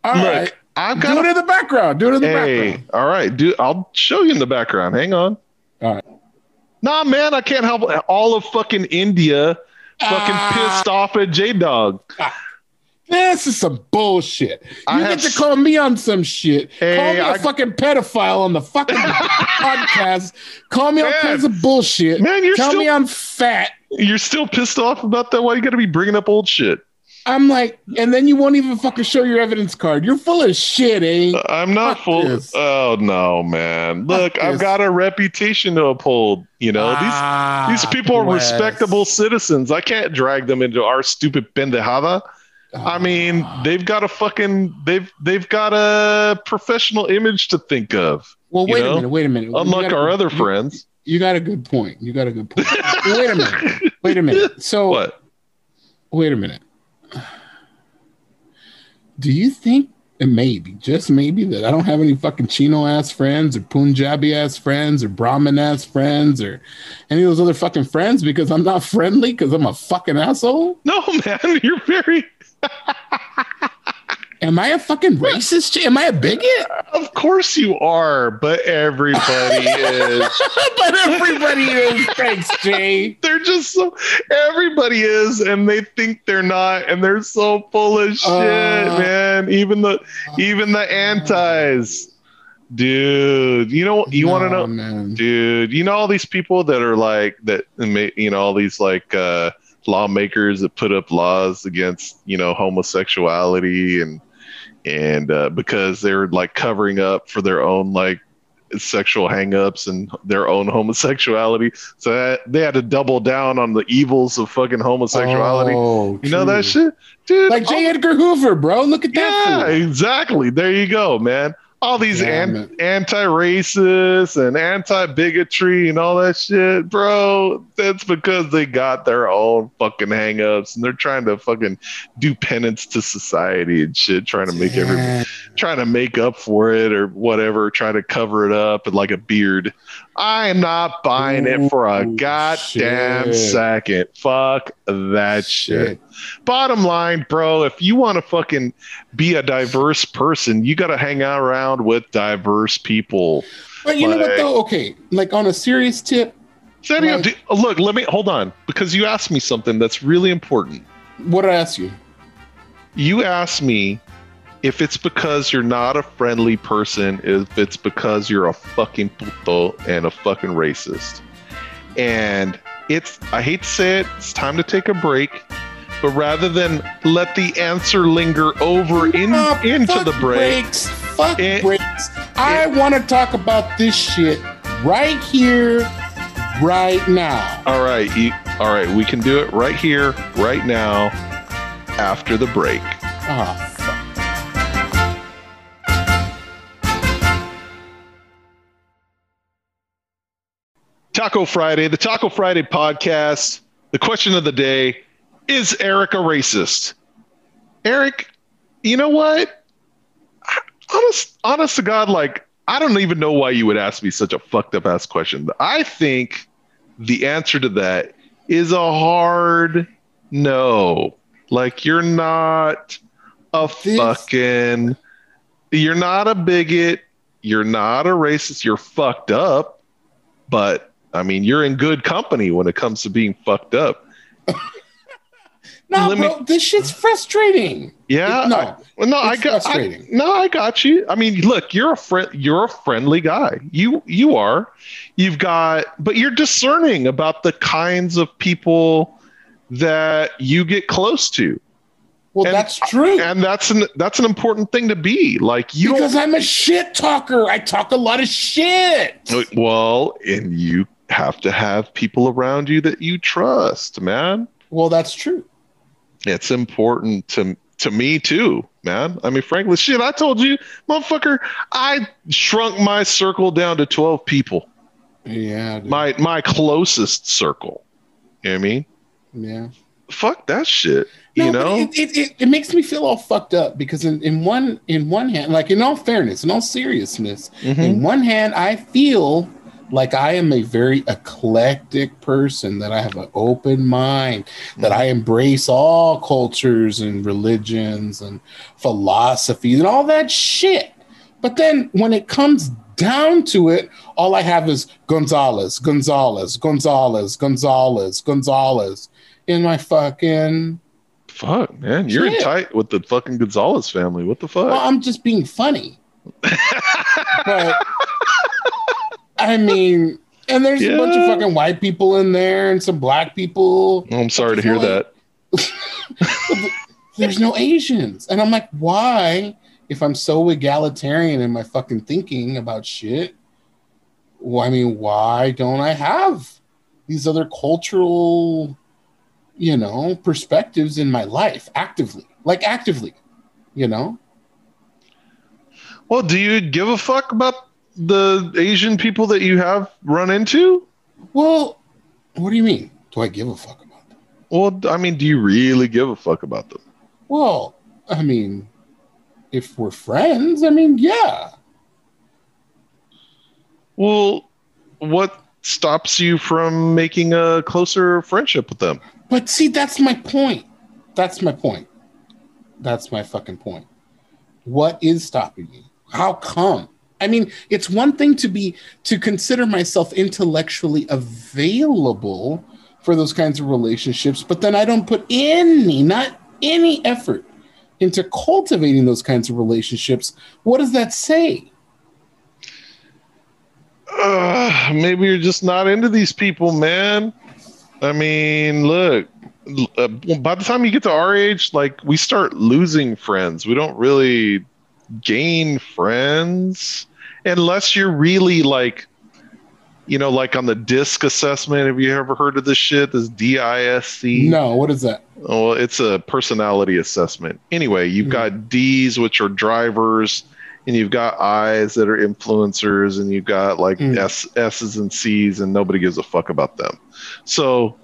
All Look, right, I've do got it in the background. Do it in the Hey, background. all right, dude. I'll show you in the background. Hang on. All right. Nah, man, I can't help all of fucking India fucking Ah. pissed off at J Dog. This is some bullshit. You I get to call me on some shit. Hey, call me a I- fucking pedophile on the fucking podcast. Call me all kinds of bullshit. Man, you're Tell still me I'm fat. you're still pissed off about that. Why you gotta be bringing up old shit? I'm like, and then you won't even fucking show your evidence card. You're full of shit, eh? I'm not Fuck full. this. Oh no, man. Look, Fuck I've this. got a reputation to uphold. You know these. Ah, These people are respectable citizens. I can't drag them into our stupid pendejada. I mean, they've got a fucking they've they've got a professional image to think of. well, wait know, a minute, wait a minute. Unlike got a our other you- friends. You got a good point. You got a good point. wait a minute. Wait a minute. So, What? wait a minute. Do you think it maybe, just maybe, that I don't have any fucking Chino ass friends or Punjabi ass friends or Brahmin ass friends or any of those other fucking friends because I'm not friendly because I'm a fucking asshole? No, man, you're very Am I a fucking racist? Am I a bigot? Of course you are, but everybody is. but everybody is. Thanks, Jay. They're just so everybody is, and they think they're not, and they're so full of shit, Uh, man. Even the even the antis, dude. You know you want to know, man. dude? You know all these people that are like that. You know all these like uh, lawmakers that put up laws against you know homosexuality and and uh, because they're like covering up for their own like sexual hangups and their own homosexuality. So that, they had to double down on the evils of fucking homosexuality. Oh, you know that shit, dude. Like J. Edgar Hoover, bro. Look at yeah, that. fool. exactly. There you go, man. All these Yeah, an- anti-racist and anti-bigotry and all that shit, bro. That's because they got their own fucking hangups and they're trying to fucking do penance to society and shit, trying to make Damn. trying to make up for it or whatever, trying to cover it up and like a beard. I am not buying it for a goddamn shit. second. Fuck that shit. Shit. Bottom line, bro, if you want to fucking be a diverse person, you got to hang out around with diverse people. But you know what though? Okay, like on a serious tip, do- look, let me hold on because you asked me something that's really important. what did I ask you? You asked me if it's because you're not a friendly person, if it's because you're a fucking puto and a fucking racist. And it's, I hate to say it, it's time to take a break. But rather than let the answer linger over in, Oh, into the break, Breaks. Fuck It- breaks. I want to talk about this shit right here, right now. all right, you, all right, we can do it right here, right now, after the break. Oh, fuck. Taco Friday, the Taco Friday podcast. The question of the day is Eric a racist? Eric, you know what? Honest, honest to God, like, I don't even know why you would ask me such a fucked up ass question. I think the answer to that is a hard no. Like, you're not a This- fucking, you're not a bigot. You're not a racist. You're fucked up. But I mean, you're in good company when it comes to being fucked up. No, Let me- bro, this shit's frustrating. Yeah. No, I- well, no, I got. I, no, I got you. I mean, look, you're a friend. You're a friendly guy. You you are. You've got, but you're discerning about the kinds of people that you get close to, Well, And- that's true. and that's an that's an important thing to be. Like you because I'm a shit talker. I talk a lot of shit. Well, and you have to have people around you that you trust, man. Well, that's true. it's important to to me too, man. I mean, frankly, shit, I told you, motherfucker, I shrunk my circle down to twelve people, Yeah. dude. my my closest circle. You know what I mean? yeah. Fuck that shit. No, you know? it, it, it, it makes me feel all fucked up because in, in one in one hand, like in all fairness, in all seriousness, Mhm. in one hand, I feel like I am a very eclectic person, that I have an open mind, that mm. I embrace all cultures and religions and philosophies and all that shit. But then when it comes down to it, all I have is Gonzalez, Gonzalez, Gonzalez, Gonzalez, Gonzalez in my fucking. Fuck, man, you're in tight with the fucking Gonzalez family. What the fuck? Well, I'm just being funny. but I mean, and there's a bunch of fucking white people in there and some black people. Oh, I'm sorry to hear that. There's no Asians. And I'm like, why, if I'm so egalitarian in my fucking thinking about shit, well, I mean, why don't I have these other cultural, you know, perspectives in my life actively? Like, actively, you know? Well, do you give a fuck about the Asian people that you have run into? Well, what do you mean? Do I give a fuck about them? Well, I mean, do you really give a fuck about them? Well, I mean, if we're friends, I mean, yeah. Well, what stops you from making a closer friendship with them? But see, that's my point. That's my point. That's my fucking point. What is stopping me? How come? I mean, it's one thing to be to consider myself intellectually available for those kinds of relationships, but then I don't put any, not any effort into cultivating those kinds of relationships. What does that say? Uh, maybe you're just not into these people, man. I mean, look, uh, by the time you get to our age, like we start losing friends. We don't really gain friends unless you're really like you know like on the DISC assessment. Have you ever heard of this shit? This DISC no what is that? Oh it's a personality assessment. Anyway you've mm-hmm. got d's which are drivers and you've got i's that are influencers and you've got like mm. s s's and c's and nobody gives a fuck about them. So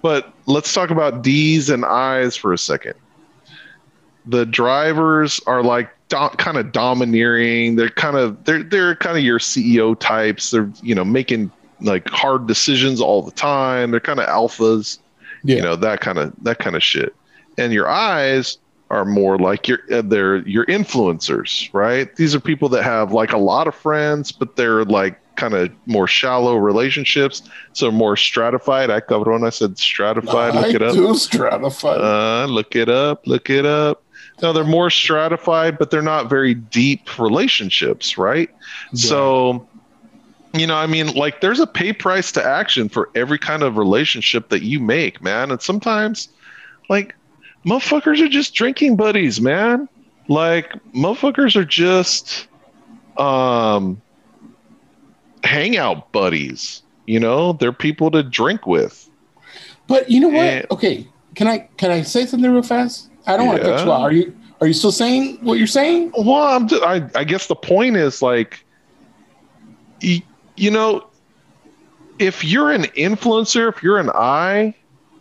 but let's talk about d's and i's for a second. The drivers are like do- kind of domineering. They're kind of they're they're kind of your CEO types. They're you know making like hard decisions all the time. They're kind of alphas, yeah. you know that kind of that kind of shit. And your eyes are more like your uh, they're your influencers, right? These are people that have like a lot of friends, but they're like kind of more shallow relationships, so more stratified. I cabrón, I said stratified. look it up. Do stratified. Uh, look it up. Look it up. No, they're more stratified, but they're not very deep relationships, right? Yeah. So, you know, I mean, like there's a pay price to action for every kind of relationship that you make, man. And sometimes, like, motherfuckers are just drinking buddies, man. Like, motherfuckers are just um hangout buddies. You know, they're people to drink with. But you know what? And, okay, can I can I say something real fast? I don't yeah. want to cut you out. Are you are you still saying what you're saying? Well, I'm just, I I guess the point is like, you, you know, if you're an influencer, if you're an I,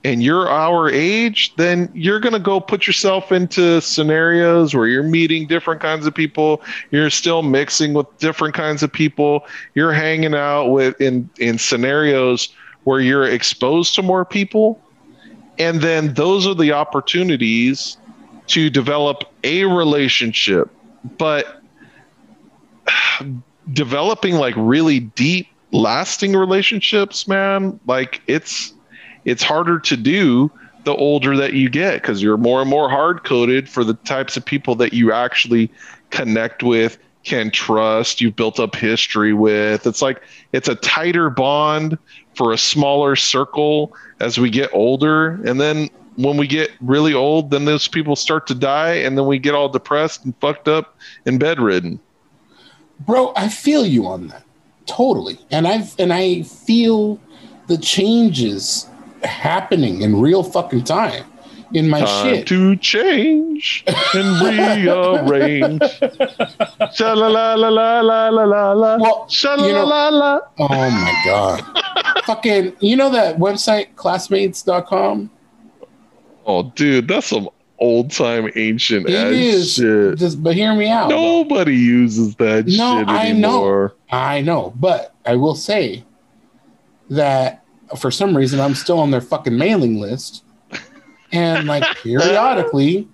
and you're our age, then you're going to go put yourself into scenarios where you're meeting different kinds of people. You're still mixing with different kinds of people. You're hanging out with in in scenarios where you're exposed to more people and then those are the opportunities to develop a relationship. But developing like really deep, lasting relationships, man, like it's it's harder to do the older that you get because you're more and more hard coded for the types of people that you actually connect with, can trust, you've built up history with. It's like it's a tighter bond for a smaller circle as we get older. And then when we get really old, then those people start to die, and then we get all depressed and fucked up and bedridden. Bro, I feel you on that totally, and I've and I feel the changes happening in real fucking time in my Time shit. to change and rearrange. Sha la la la la la la la la. Well, Sha la la la. Oh my god. fucking you know that website classmates.com? Oh, dude, that's some old time ancient It ass is shit. just but hear me out. bro. Nobody uses that No, shit I know. anymore. I know, but I will say that for some reason I'm still on their fucking mailing list. And like periodically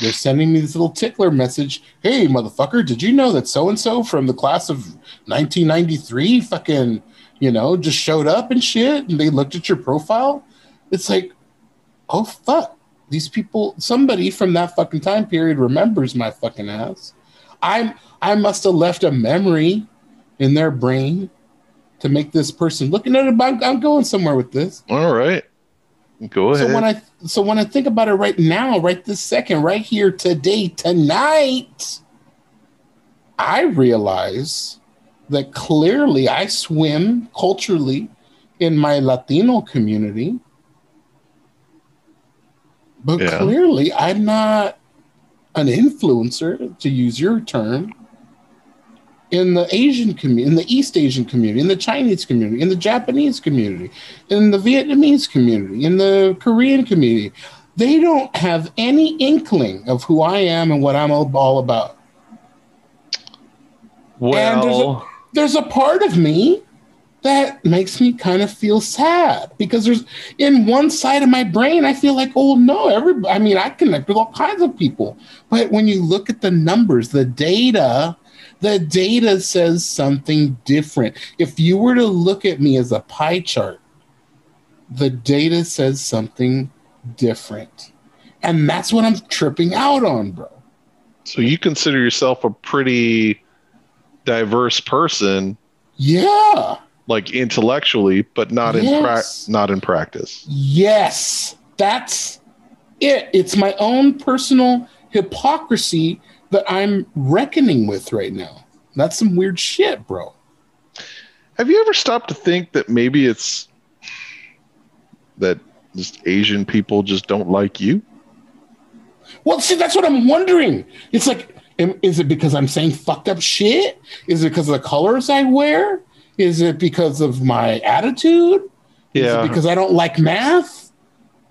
they're sending me this little tickler message. Hey, motherfucker, did you know that so and so from the class of 1993 fucking, you know, just showed up and shit and they looked at your profile? It's like, oh fuck. These people, somebody from that fucking time period remembers my fucking ass. I I must have left a memory in their brain to make this person looking at it. I'm, I'm going somewhere with this. All right. Go ahead. So when I so when I think about it right now, right this second, right here today, tonight, I realize that clearly I swim culturally in my Latino community. But Yeah. clearly I'm not an influencer, to use your term, in the Asian community, in the East Asian community, in the Chinese community, in the Japanese community, in the Vietnamese community, in the Korean community. They don't have any inkling of who I am and what I'm all about. And there's a, well, there's a part of me that makes me kind of feel sad because there's in one side of my brain I feel like oh no everybody I mean I connect with all kinds of people but when you look at the numbers the data the data says something different. If you were to look at me as a pie chart the data says something different. And that's what I'm tripping out on bro. So you consider yourself a pretty diverse person, yeah. like intellectually, but not in pra- not in practice. Yes, that's it. It's my own personal hypocrisy that I'm reckoning with right now. That's some weird shit, bro. Have you ever stopped to think that maybe it's that just Asian people just don't like you? Well, see, that's what I'm wondering. It's like, is it because I'm saying fucked up shit? Is it because of the colors I wear? Is it because of my attitude? Is Yeah. it because I don't like math?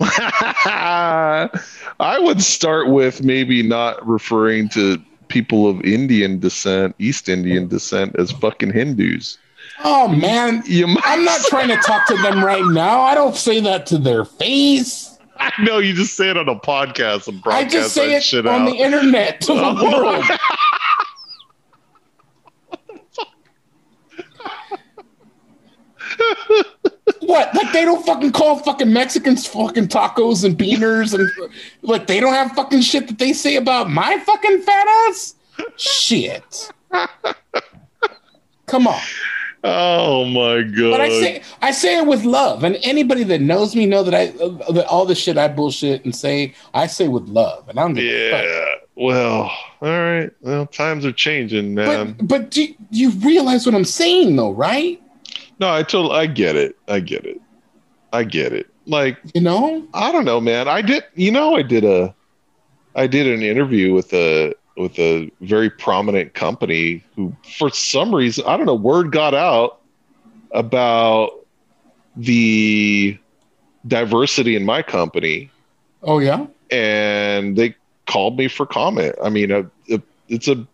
I would start with maybe not referring to people of Indian descent, East Indian descent, as fucking Hindus. Oh man, I'm not trying to talk to them right now. I don't say that to their face. I know you just say it on a podcast and I broadcast just say that it shit on out. the internet to the world. What? Like they don't fucking call fucking Mexicans fucking tacos and beaners and like they don't have fucking shit that they say about my fucking fat ass? Shit. Come on. oh my god! But I say I say it with love, and anybody that knows me know that I that all the shit I bullshit and say I say with love, and I don't give fuck. yeah. Well, all right. Well, times are changing, man. But but do you realize what I'm saying though, right? No, I told. I get it. I get it. I get it. Like You know? I don't know, man. I did. You know, I did a. I did an interview with a with a very prominent company who, for some reason, I don't know, word got out about the diversity in my company, Oh yeah. and they called me for comment. I mean, a, a, it's a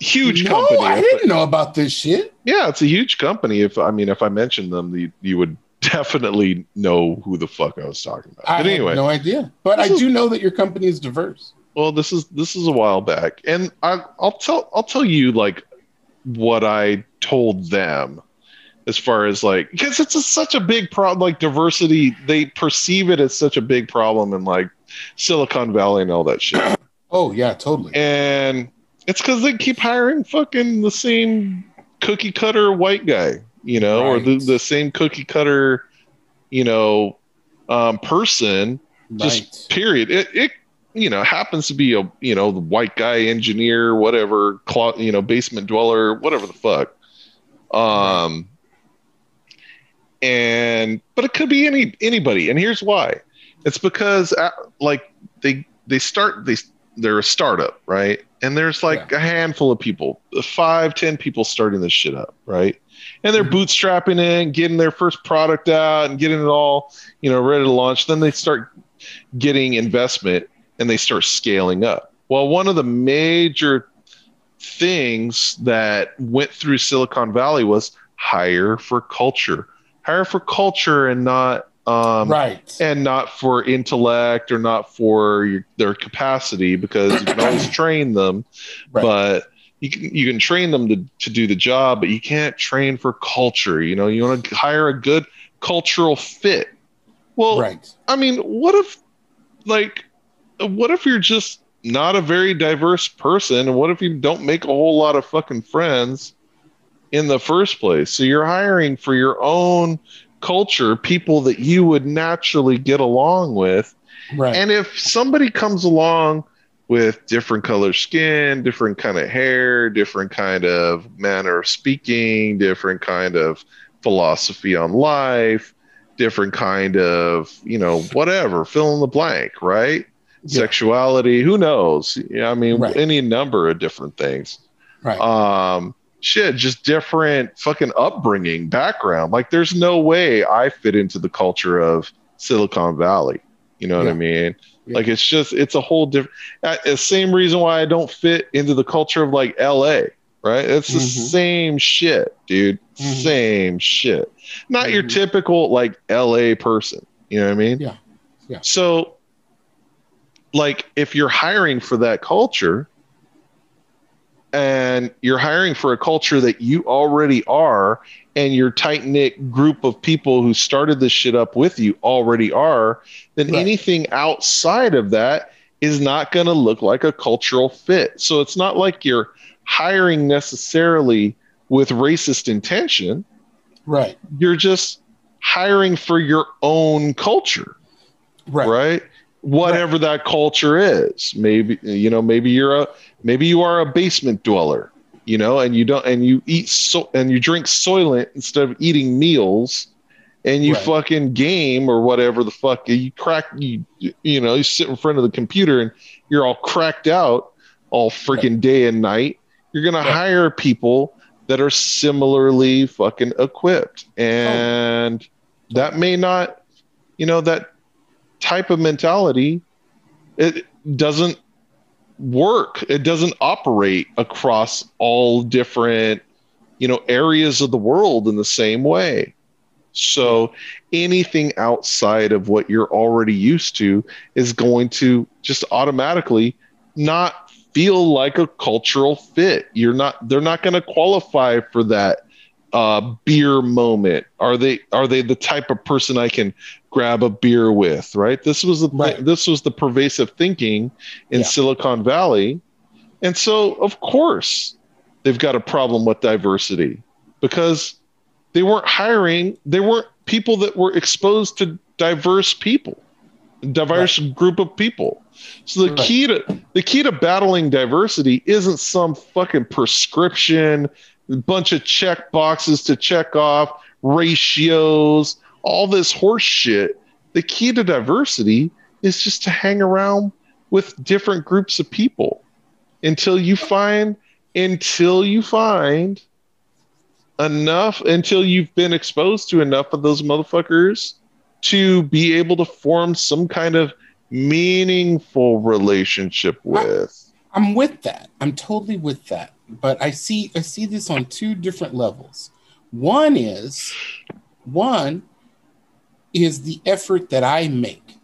huge no, company. I didn't know about this shit. Yeah, it's a huge company. If I mean, if I mentioned them, you, you would definitely know who the fuck I was talking about. I but anyway, no idea. But I do know that your company is diverse. well, this is this is a while back, and I, I'll tell I'll tell you like what I told them as far as like because it's a, such a big problem. Like diversity, they perceive it as such a big problem in like Silicon Valley and all that shit. Oh yeah, totally. and it's because they keep hiring fucking the same cookie cutter white guy, you know, or the, the same cookie cutter, you know, um, person. Just period. It it you know happens to be a you know the white guy engineer, whatever, clo- you know, basement dweller, whatever the fuck. Um, and but it could be any anybody, and here's why. It's because uh, like they they start they they're a startup, right? And there's like a handful of people, five, ten people starting this shit up, right? And they're Mhm. bootstrapping in, getting their first product out, and getting it all, you know, ready to launch. Then they start getting investment, and they start scaling up. Well, one of the major things that went through Silicon Valley was hire for culture, hire for culture, and not um, right. and not for intellect or not for your, their capacity because you can always train them Right. but you can you can train them to, to do the job but you can't train for culture you know you want to hire a good cultural fit well right. i mean what if like what if you're just not a very diverse person and what if you don't make a whole lot of fucking friends in the first place so you're hiring for your own culture people that you would naturally get along with Right. and if somebody comes along with different color skin different kind of hair different kind of manner of speaking different kind of philosophy on life different kind of you know whatever fill in the blank right Yeah. sexuality who knows yeah i mean Right. any number of different things right. um shit just different fucking upbringing background like there's no way i fit into the culture of silicon valley you know what i mean Yeah. like it's just it's a whole different uh, the same reason why i don't fit into the culture of like la right? It's the Mhm. same shit, dude. Mhm. Same shit. Not your Mhm. typical like LA person. You know what I mean? Yeah. Yeah. So, like, if you're hiring for that culture and you're hiring for a culture that you already are, and your tight knit group of people who started this shit up with you already are, then Right. anything outside of that is not going to look like a cultural fit. So it's not like you're hiring necessarily with racist intention. Right. You're just hiring for your own culture, Right. right? Whatever that culture is. Maybe you know, maybe you're a maybe you are a basement dweller, you know, and you don't and you eat so and you drink soylent instead of eating meals and you Right. fucking game or whatever the fuck you crack you you know, you sit in front of the computer and you're all cracked out all freaking day and night. You're gonna Right. hire people that are similarly fucking equipped. And that may not, you know, that type of mentality, it doesn't work. It doesn't operate across all different, you know, areas of the world in the same way. So anything outside of what you're already used to is going to just automatically not feel like a cultural fit. You're not they're not going to qualify for that uh, beer moment. Are they are they the type of person I can grab a beer with, right? This was the Right. this was the pervasive thinking in Yeah. Silicon Valley. And so of course they've got a problem with diversity because they weren't hiring, they weren't people that were exposed to diverse people, diverse group of people. So the Right. key to the key to battling diversity isn't some fucking prescription, a bunch of check boxes to check off, ratios, all this horse shit. The key to diversity is just to hang around with different groups of people until you find until you find enough until you've been exposed to enough of those motherfuckers to be able to form some kind of meaningful relationship with. I'm with that. I'm totally with that. But I see I see this on two different levels. One is one is the effort that I make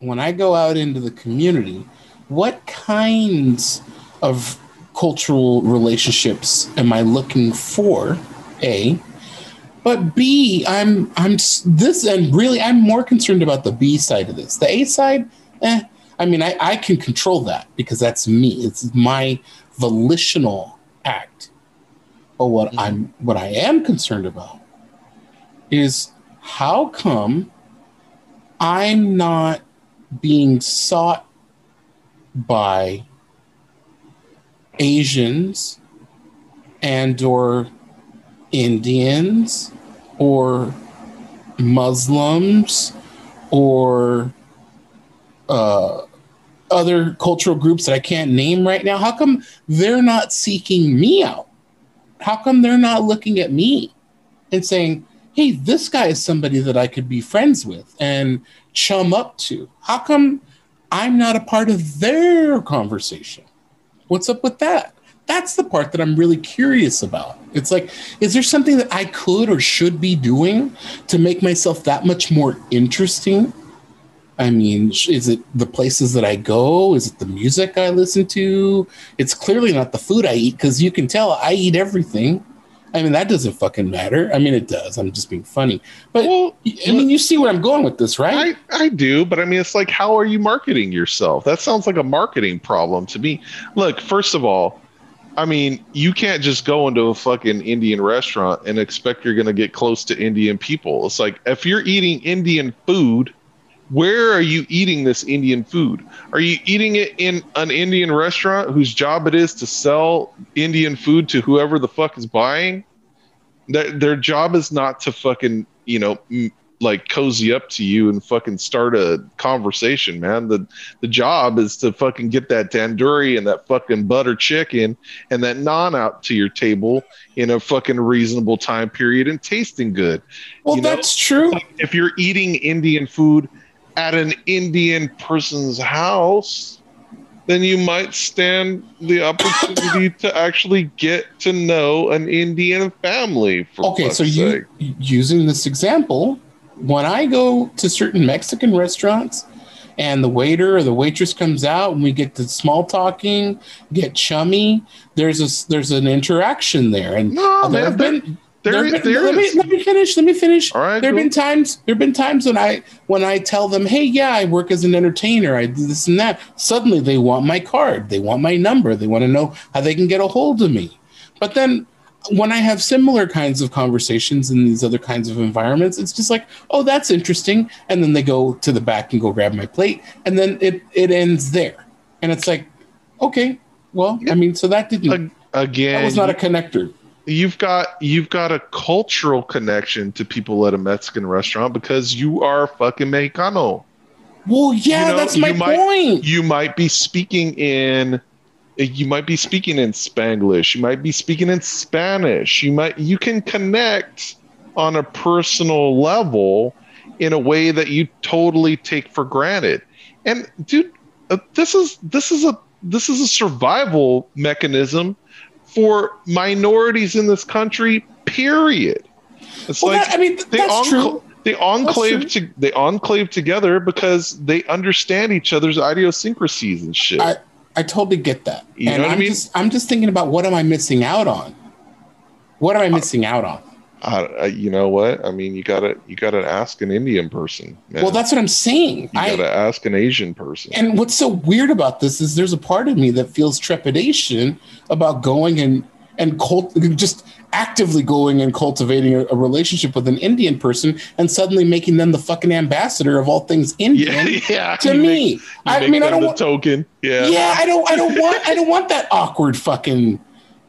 when I go out into the community. What kinds of cultural relationships am I looking for? A, but B, I'm I'm this and really I'm more concerned about the B side of this. The A side, eh, I mean, I, I can control that because that's me. It's my volitional act. But what I'm what I am concerned about is how come I'm not being sought by Asians and or Indians or Muslims or uh, other cultural groups that I can't name right now? How come they're not seeking me out? How come they're not looking at me and saying, hey, this guy is somebody that I could be friends with and chum up to? How come I'm not a part of their conversation? What's up with that? That's the part that I'm really curious about. It's like, is there something that I could or should be doing to make myself that much more interesting? I mean, is it the places that I go? Is it the music I listen to? It's clearly not the food I eat because you can tell I eat everything. I mean, that doesn't fucking matter. I mean, it does. I'm just being funny. But Well, I mean, you see where I'm going with this, right? I, I do, but I mean, it's like, how are you marketing yourself? That sounds like a marketing problem to me. Look, first of all, I mean, you can't just go into a fucking Indian restaurant and expect you're going to get close to Indian people. It's like, if you're eating Indian food, where are you eating this Indian food? Are you eating it in an Indian restaurant whose job it is to sell Indian food to whoever the fuck is buying? Their, their job is not to fucking, you know, m- like cozy up to you and fucking start a conversation, man. The the job is to fucking get that tandoori and that fucking butter chicken and that naan out to your table in a fucking reasonable time period and tasting good. well, you know, that's true. If you're eating Indian food at an Indian person's house, then you might stand the opportunity to actually get to know an Indian family. For Okay, so you using this example, when I go to certain Mexican restaurants and the waiter or the waitress comes out and we get to small talking, get chummy, there's a there's an interaction there. And no, there have been there, there there let, me, let me finish. Let me finish. All right, there have cool. been times. There have been times when I when I tell them, "Hey, yeah, I work as an entertainer. I do this and that." Suddenly, they want my card. They want my number. They want to know how they can get a hold of me. But then, when I have similar kinds of conversations in these other kinds of environments, it's just like, "Oh, that's interesting," and then they go to the back and go grab my plate, and then it it ends there. And it's like, okay, well, I mean, so that didn't. Again, that was not a connector. You've got you've got a cultural connection to people at a Mexican restaurant because you are fucking Mexicano. Well, yeah, You know, that's my you might- point. You might be speaking in you might be speaking in Spanglish. You might be speaking in Spanish. You might you can connect on a personal level in a way that you totally take for granted. And dude, uh, this is this is a this is a survival mechanism for minorities in this country. Period. It's Well, like that, I mean, th- they that's encla- true. they enclave to they enclave together because they understand each other's idiosyncrasies and shit. I- I totally get that. You and know what I I'm mean? just I'm just thinking about what am I missing out on? What am I uh, missing out on? I, I, you know what? I mean, you gotta you gotta ask an Indian person. Man. Well, that's what I'm saying. you I gotta ask an Asian person. and what's so weird about this is there's a part of me that feels trepidation about going and and cult, just actively going and cultivating a, a relationship with an Indian person and suddenly making them the fucking ambassador of all things Indian yeah, yeah. to you me. make- I mean, I don't want. token. Yeah. yeah, I don't. I don't want. I don't want that awkward fucking.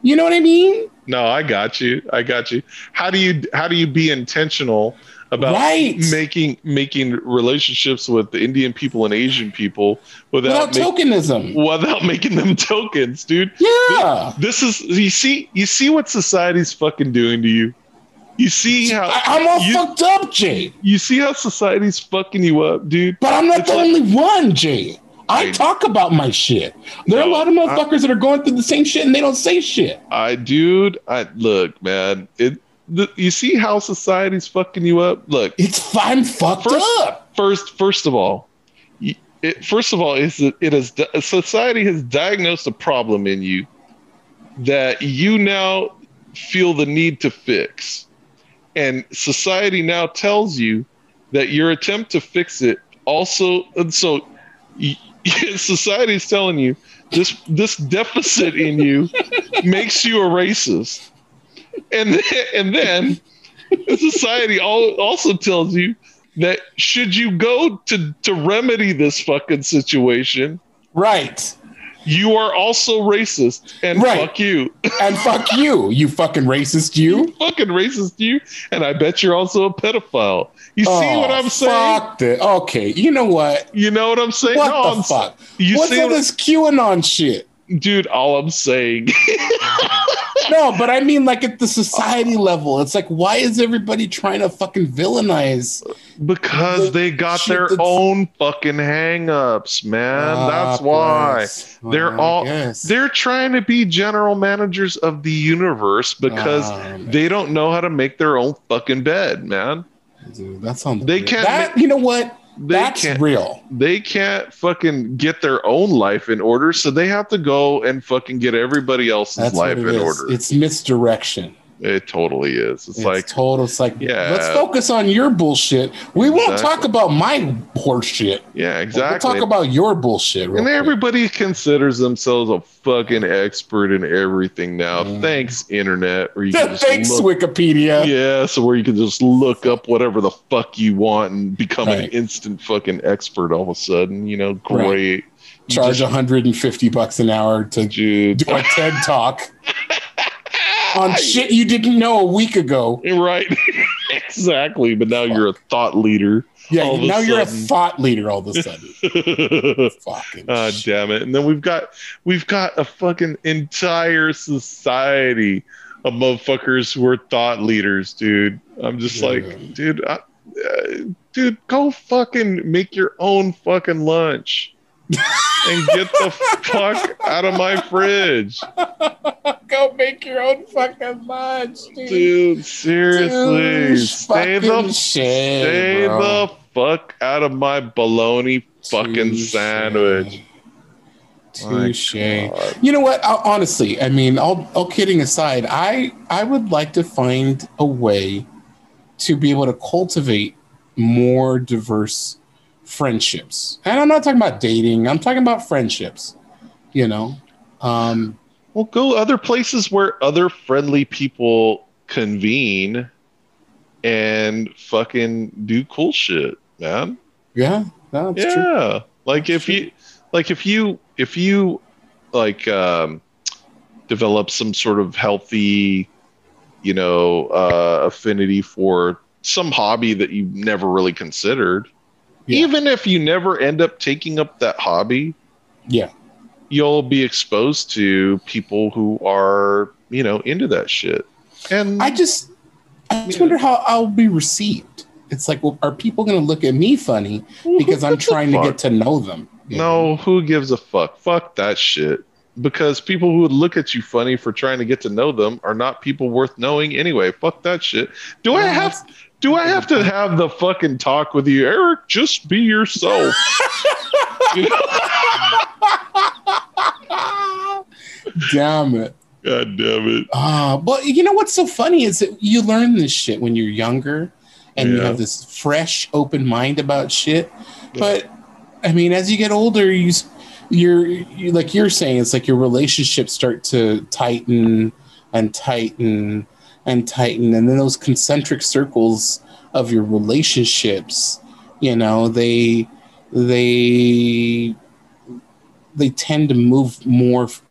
You know what I mean? No, I got you. I got you. How do you how do you be intentional about Right. making making relationships with the Indian people and Asian people without Without make- tokenism. without making them tokens, dude? Yeah. This is you see you see what society's fucking doing to you. You see how I, I'm all you- fucked up, Jay. you see how society's fucking you up, dude. But I'm not It's the like- only one, Jay. I I- talk about my shit. There are a lot of motherfuckers that are going through the same shit and they don't say shit. I dude, I look, man. It the, you see how society's fucking you up? Look, It's I'm fucked First- up. first first of all, it, first of all, is it, it is society has diagnosed a problem in you that you now feel the need to fix, and society now tells you that your attempt to fix it also, and so society is telling you this this deficit in you makes you a racist, and then, and then society al- also tells you that should you go to to remedy this fucking situation, Right. You are also racist and Right. fuck you, And fuck you, you fucking racist you. fucking racist you, and I bet you're also a pedophile. You see Oh, what I'm saying? Fuck it. Okay, you know what? You know what I'm saying? What no, the I'm, fuck? You What's all this QAnon shit? Dude? All I'm saying, No, but I mean, like at the society level, it's like, why is everybody trying to fucking villainize? because they got their that's- own fucking hang-ups, man. That's Ah, why. bless. They're all-. They're trying to be general managers of the universe because Ah, they don't know how to make their own fucking bed, man. Dude, that sounds. They weird. can't That, you know what? They That's can't real. they can't fucking get their own life in order, so they have to go and fucking get everybody else's That's life in is. order. It's misdirection. It totally is. It's, It's like total. It's like, Yeah. let's focus on your bullshit. We won't talk about my horse shit. yeah, exactly. We'll talk about your bullshit. and quick. everybody considers themselves a fucking expert in everything now. Mm. Thanks, internet, or you can Thanks, look Wikipedia. Yeah, so where you can just look up whatever the fuck you want and become an instant fucking expert all of a sudden. You know, Right. great. You Charge just- 150 bucks an hour to dude. do a TED talk on shit you didn't know a week ago. Right. exactly. But now you're a thought leader. Yeah, now you're a thought leader all of a sudden. Fucking Ah, shit. damn it. And then we've got we've got a fucking entire society of motherfuckers who are thought leaders, dude. I'm just Yeah. like, dude, I, uh, dude, go fucking make your own fucking lunch. And get the fuck out of my fridge. Go make your own fucking lunch, dude. Dude, seriously. Douche Stay the, shit, stay bro. the fuck out of my bologna fucking Touche. sandwich. Touche. You know what? I, honestly, I mean, all, all kidding aside, I I would like to find a way to be able to cultivate more diverse friendships. And I'm not talking about dating. I'm talking about friendships. You know, um, Well, go other places where other friendly people convene and fucking do cool shit, man. yeah, no, that's true. yeah. Like if you like if you if you like um develop some sort of healthy, you know, uh affinity for some hobby that you never really considered. Yeah. Even if you never end up taking up that hobby, Yeah, you'll be exposed to people who are, you know, into that shit. And I just I just Yeah. wonder how I'll be received. It's like, well, are people going to look at me funny because I'm trying to get to know them? you know? No, who gives a fuck? Fuck that shit. Because people who would look at you funny for trying to get to know them are not people worth knowing anyway. Fuck that shit. Do I have do I have to have the fucking talk with you, Eric? Just be yourself. Damn it. God damn it. Ah, but you know what's so funny is that you learn this shit when you're younger and you have this fresh, open mind about shit. But I mean, as you get older, you, you're you, like you're saying, it's like your relationships start to tighten and tighten and tighten, and then those concentric circles of your relationships, you know, they they they tend to move more f-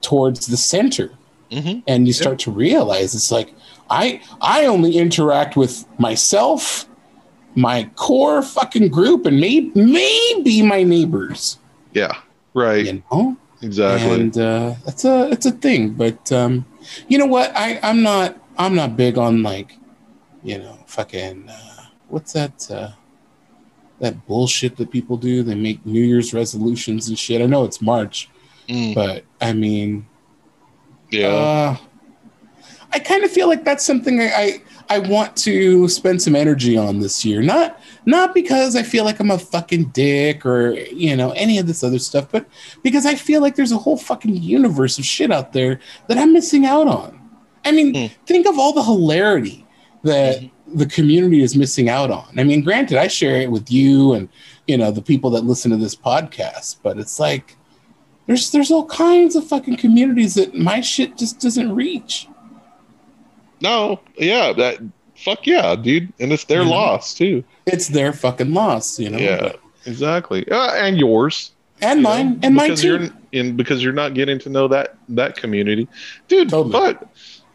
towards the center Mhm. and you start to realize it's like i i only interact with myself my core fucking group and maybe maybe my neighbors Yeah. Right. you know Exactly. and uh that's a it's a thing but um you know what? I i'm not i'm not big on like you know fucking uh, what's that uh that bullshit that people do? They make new year's resolutions and shit. I know it's march Mm, but i mean yeah. uh, I kind of feel like that's something I, I I want to spend some energy on this year. Not not because I feel like I'm a fucking dick or you know any of this other stuff, but because I feel like there's a whole fucking universe of shit out there that I'm missing out on. I mean, Hmm. think of all the hilarity that the community is missing out on. I mean, granted, I share it with you and you know the people that listen to this podcast, but it's like there's there's all kinds of fucking communities that my shit just doesn't reach. No. Yeah. That. Fuck yeah, dude. And it's their Yeah. loss too. It's their fucking loss, you know. Yeah. Exactly. Uh, and yours. and you know, mine, and mine because too. You're in because you're not getting to know that that community, dude. Totally. But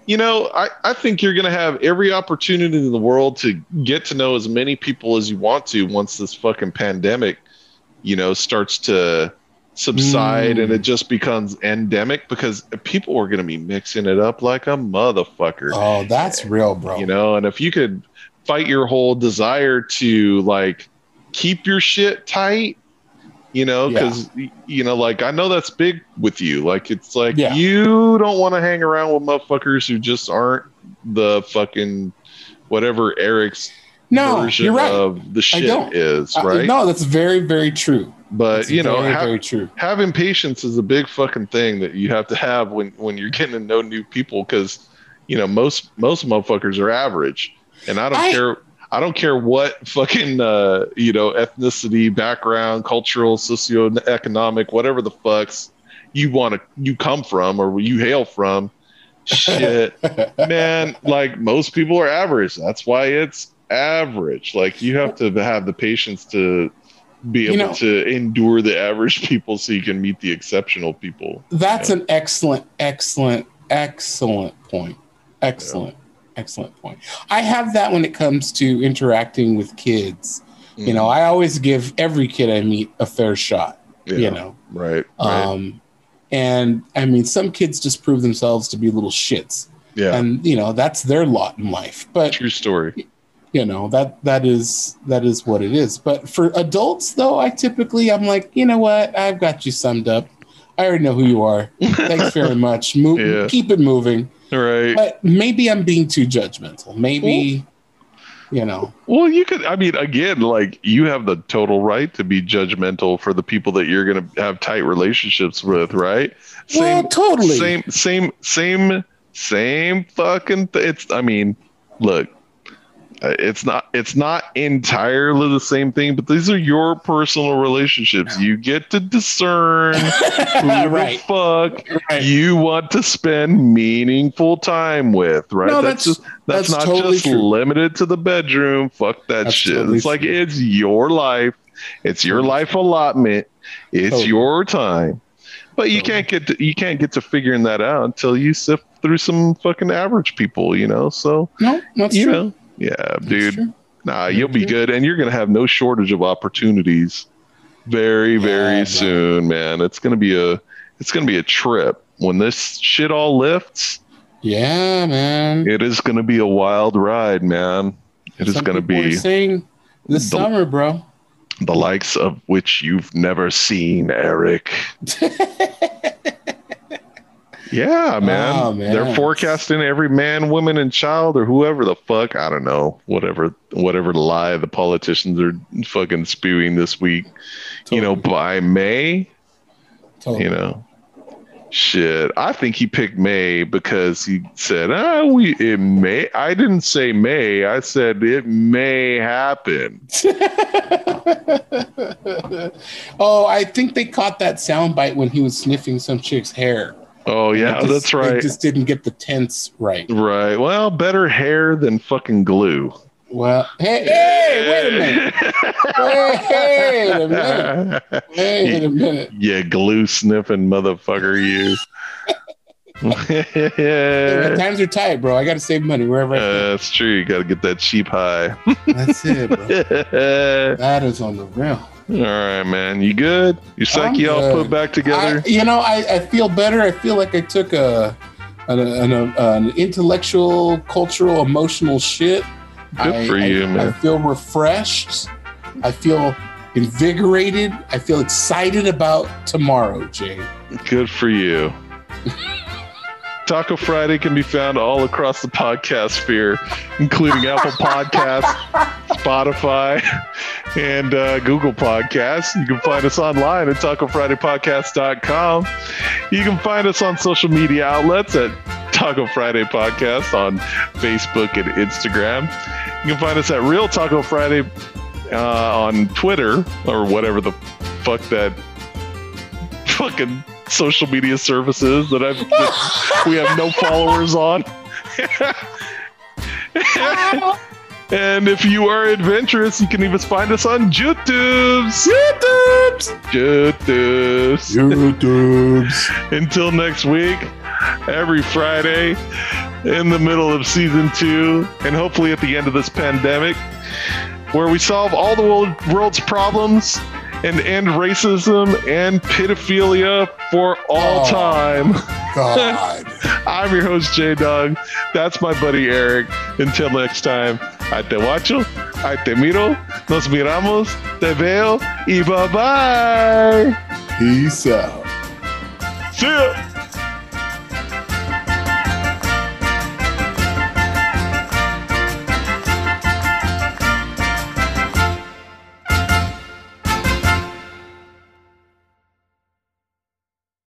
you know, I I think you're gonna have every opportunity in the world to get to know as many people as you want to once this fucking pandemic, you know, starts to subside Mm. and it just becomes endemic because people are gonna be mixing it up like a motherfucker Oh, that's real, bro. you know and if you could fight your whole desire to like keep your shit tight you know Yeah. because you know like i know that's big with you like it's like Yeah. you don't want to hang around with motherfuckers who just aren't the fucking whatever eric's no, version you're right. of the shit is Uh, right no, that's very, very true. But That's you know very, ha- very true. having patience is a big fucking thing that you have to have when when you're getting to know new people because you know most most motherfuckers are average. And i don't I- care i don't care what fucking uh you know ethnicity background cultural socioeconomic whatever the fucks you want to you come from or you hail from. Shit. Man like most people are average. That's why it's average. Like you have to have the patience to be You able know- to endure the average people so you can meet the exceptional people That's Yeah. an excellent, excellent, excellent point. Excellent, excellent point. I have that when it comes to interacting with kids. You know, I always give every kid I meet a fair shot. Yeah, You know, right, right. um, and I mean, some kids just prove themselves to be little shits, yeah and you know that's their lot in life. But true story you know that that is that is what it is. But for adults, though, I typically I'm like, you know what, I've got you summed up. I already know who you are. Thanks very much. Move, Yeah. keep it moving. Right. But maybe I'm being too judgmental. Maybe, you know, Well, you could. I mean, again, like you have the total right to be judgmental for the people that you're going to have tight relationships with, right? well, totally. same, same, same, same fucking. Th- it's. I mean, look, it's not. It's not entirely the same thing, but these are your personal relationships. You get to discern who right. the fuck Right. you want to spend meaningful time with, right? No, that's that's- just that's, that's not totally just true. limited to the bedroom. Fuck that That's shit. totally it's like true. it's your life. It's your life allotment. It's Totally. your time. But you Totally. can't get to, you can't get to figuring that out until you sift through some fucking average people, you know. So No, that's you true. know, yeah, dude. Nah, you'll be good, and you're gonna have no shortage of opportunities. Very, very Yeah, soon, man. It's gonna be a, it's gonna be a trip when this shit all lifts. Yeah, man. It is gonna be a wild ride, man. It is Some gonna people are be saying this the- summer, bro. the likes of which you've never seen, Eric. Yeah, man. Oh, man. They're forecasting every man, woman, and child, or whoever the fuck. I don't know. Whatever, whatever lie the politicians are fucking spewing this week. You know, by May, Totally. you know, shit. I think he picked May because he said, "Ah, we it may." I didn't say May. I said it may happen. oh, I think they caught that soundbite when he was sniffing some chick's hair. Oh yeah, just- that's right. They just didn't get the tense right. Right. Well, better hair than fucking glue. Well, hey, hey, wait a minute. Wait a minute. Wait a minute. yeah, glue sniffing motherfucker, you. Man, times are tight, bro. I got to save money wherever I Uh, that's true. You got to get that cheap high. That's it, bro. That is on the real. All right, man. You good? Your psyche all put back together? I, you know, I, I feel better. I feel like I took a an, an, an intellectual, cultural, emotional shit. Good I, for you, I man. I feel refreshed. I feel invigorated. I feel excited about tomorrow, Jay. Good for you. Taco Friday can be found all across the podcast sphere, including Apple Podcasts, Spotify, and uh, Google Podcasts. You can find us online at TacoFridayPodcast.com. You can find us on social media outlets at Taco Friday Podcast on Facebook and Instagram. You can find us at Real Taco Friday uh, on Twitter or whatever the fuck that fucking social media services that I've that we have no followers on. and if you are adventurous, you can even find us on YouTube's. YouTube's. YouTube's. YouTube's. Until next week, every Friday in the middle of season two, and hopefully at the end of this pandemic, where we solve all the world- world's problems and end racism and pedophilia for all Oh. time. God. I'm your host, J Dog. That's my buddy Eric. Until next time, I te guacho, I te miro, nos miramos, te veo, y bye bye. Peace out. See ya.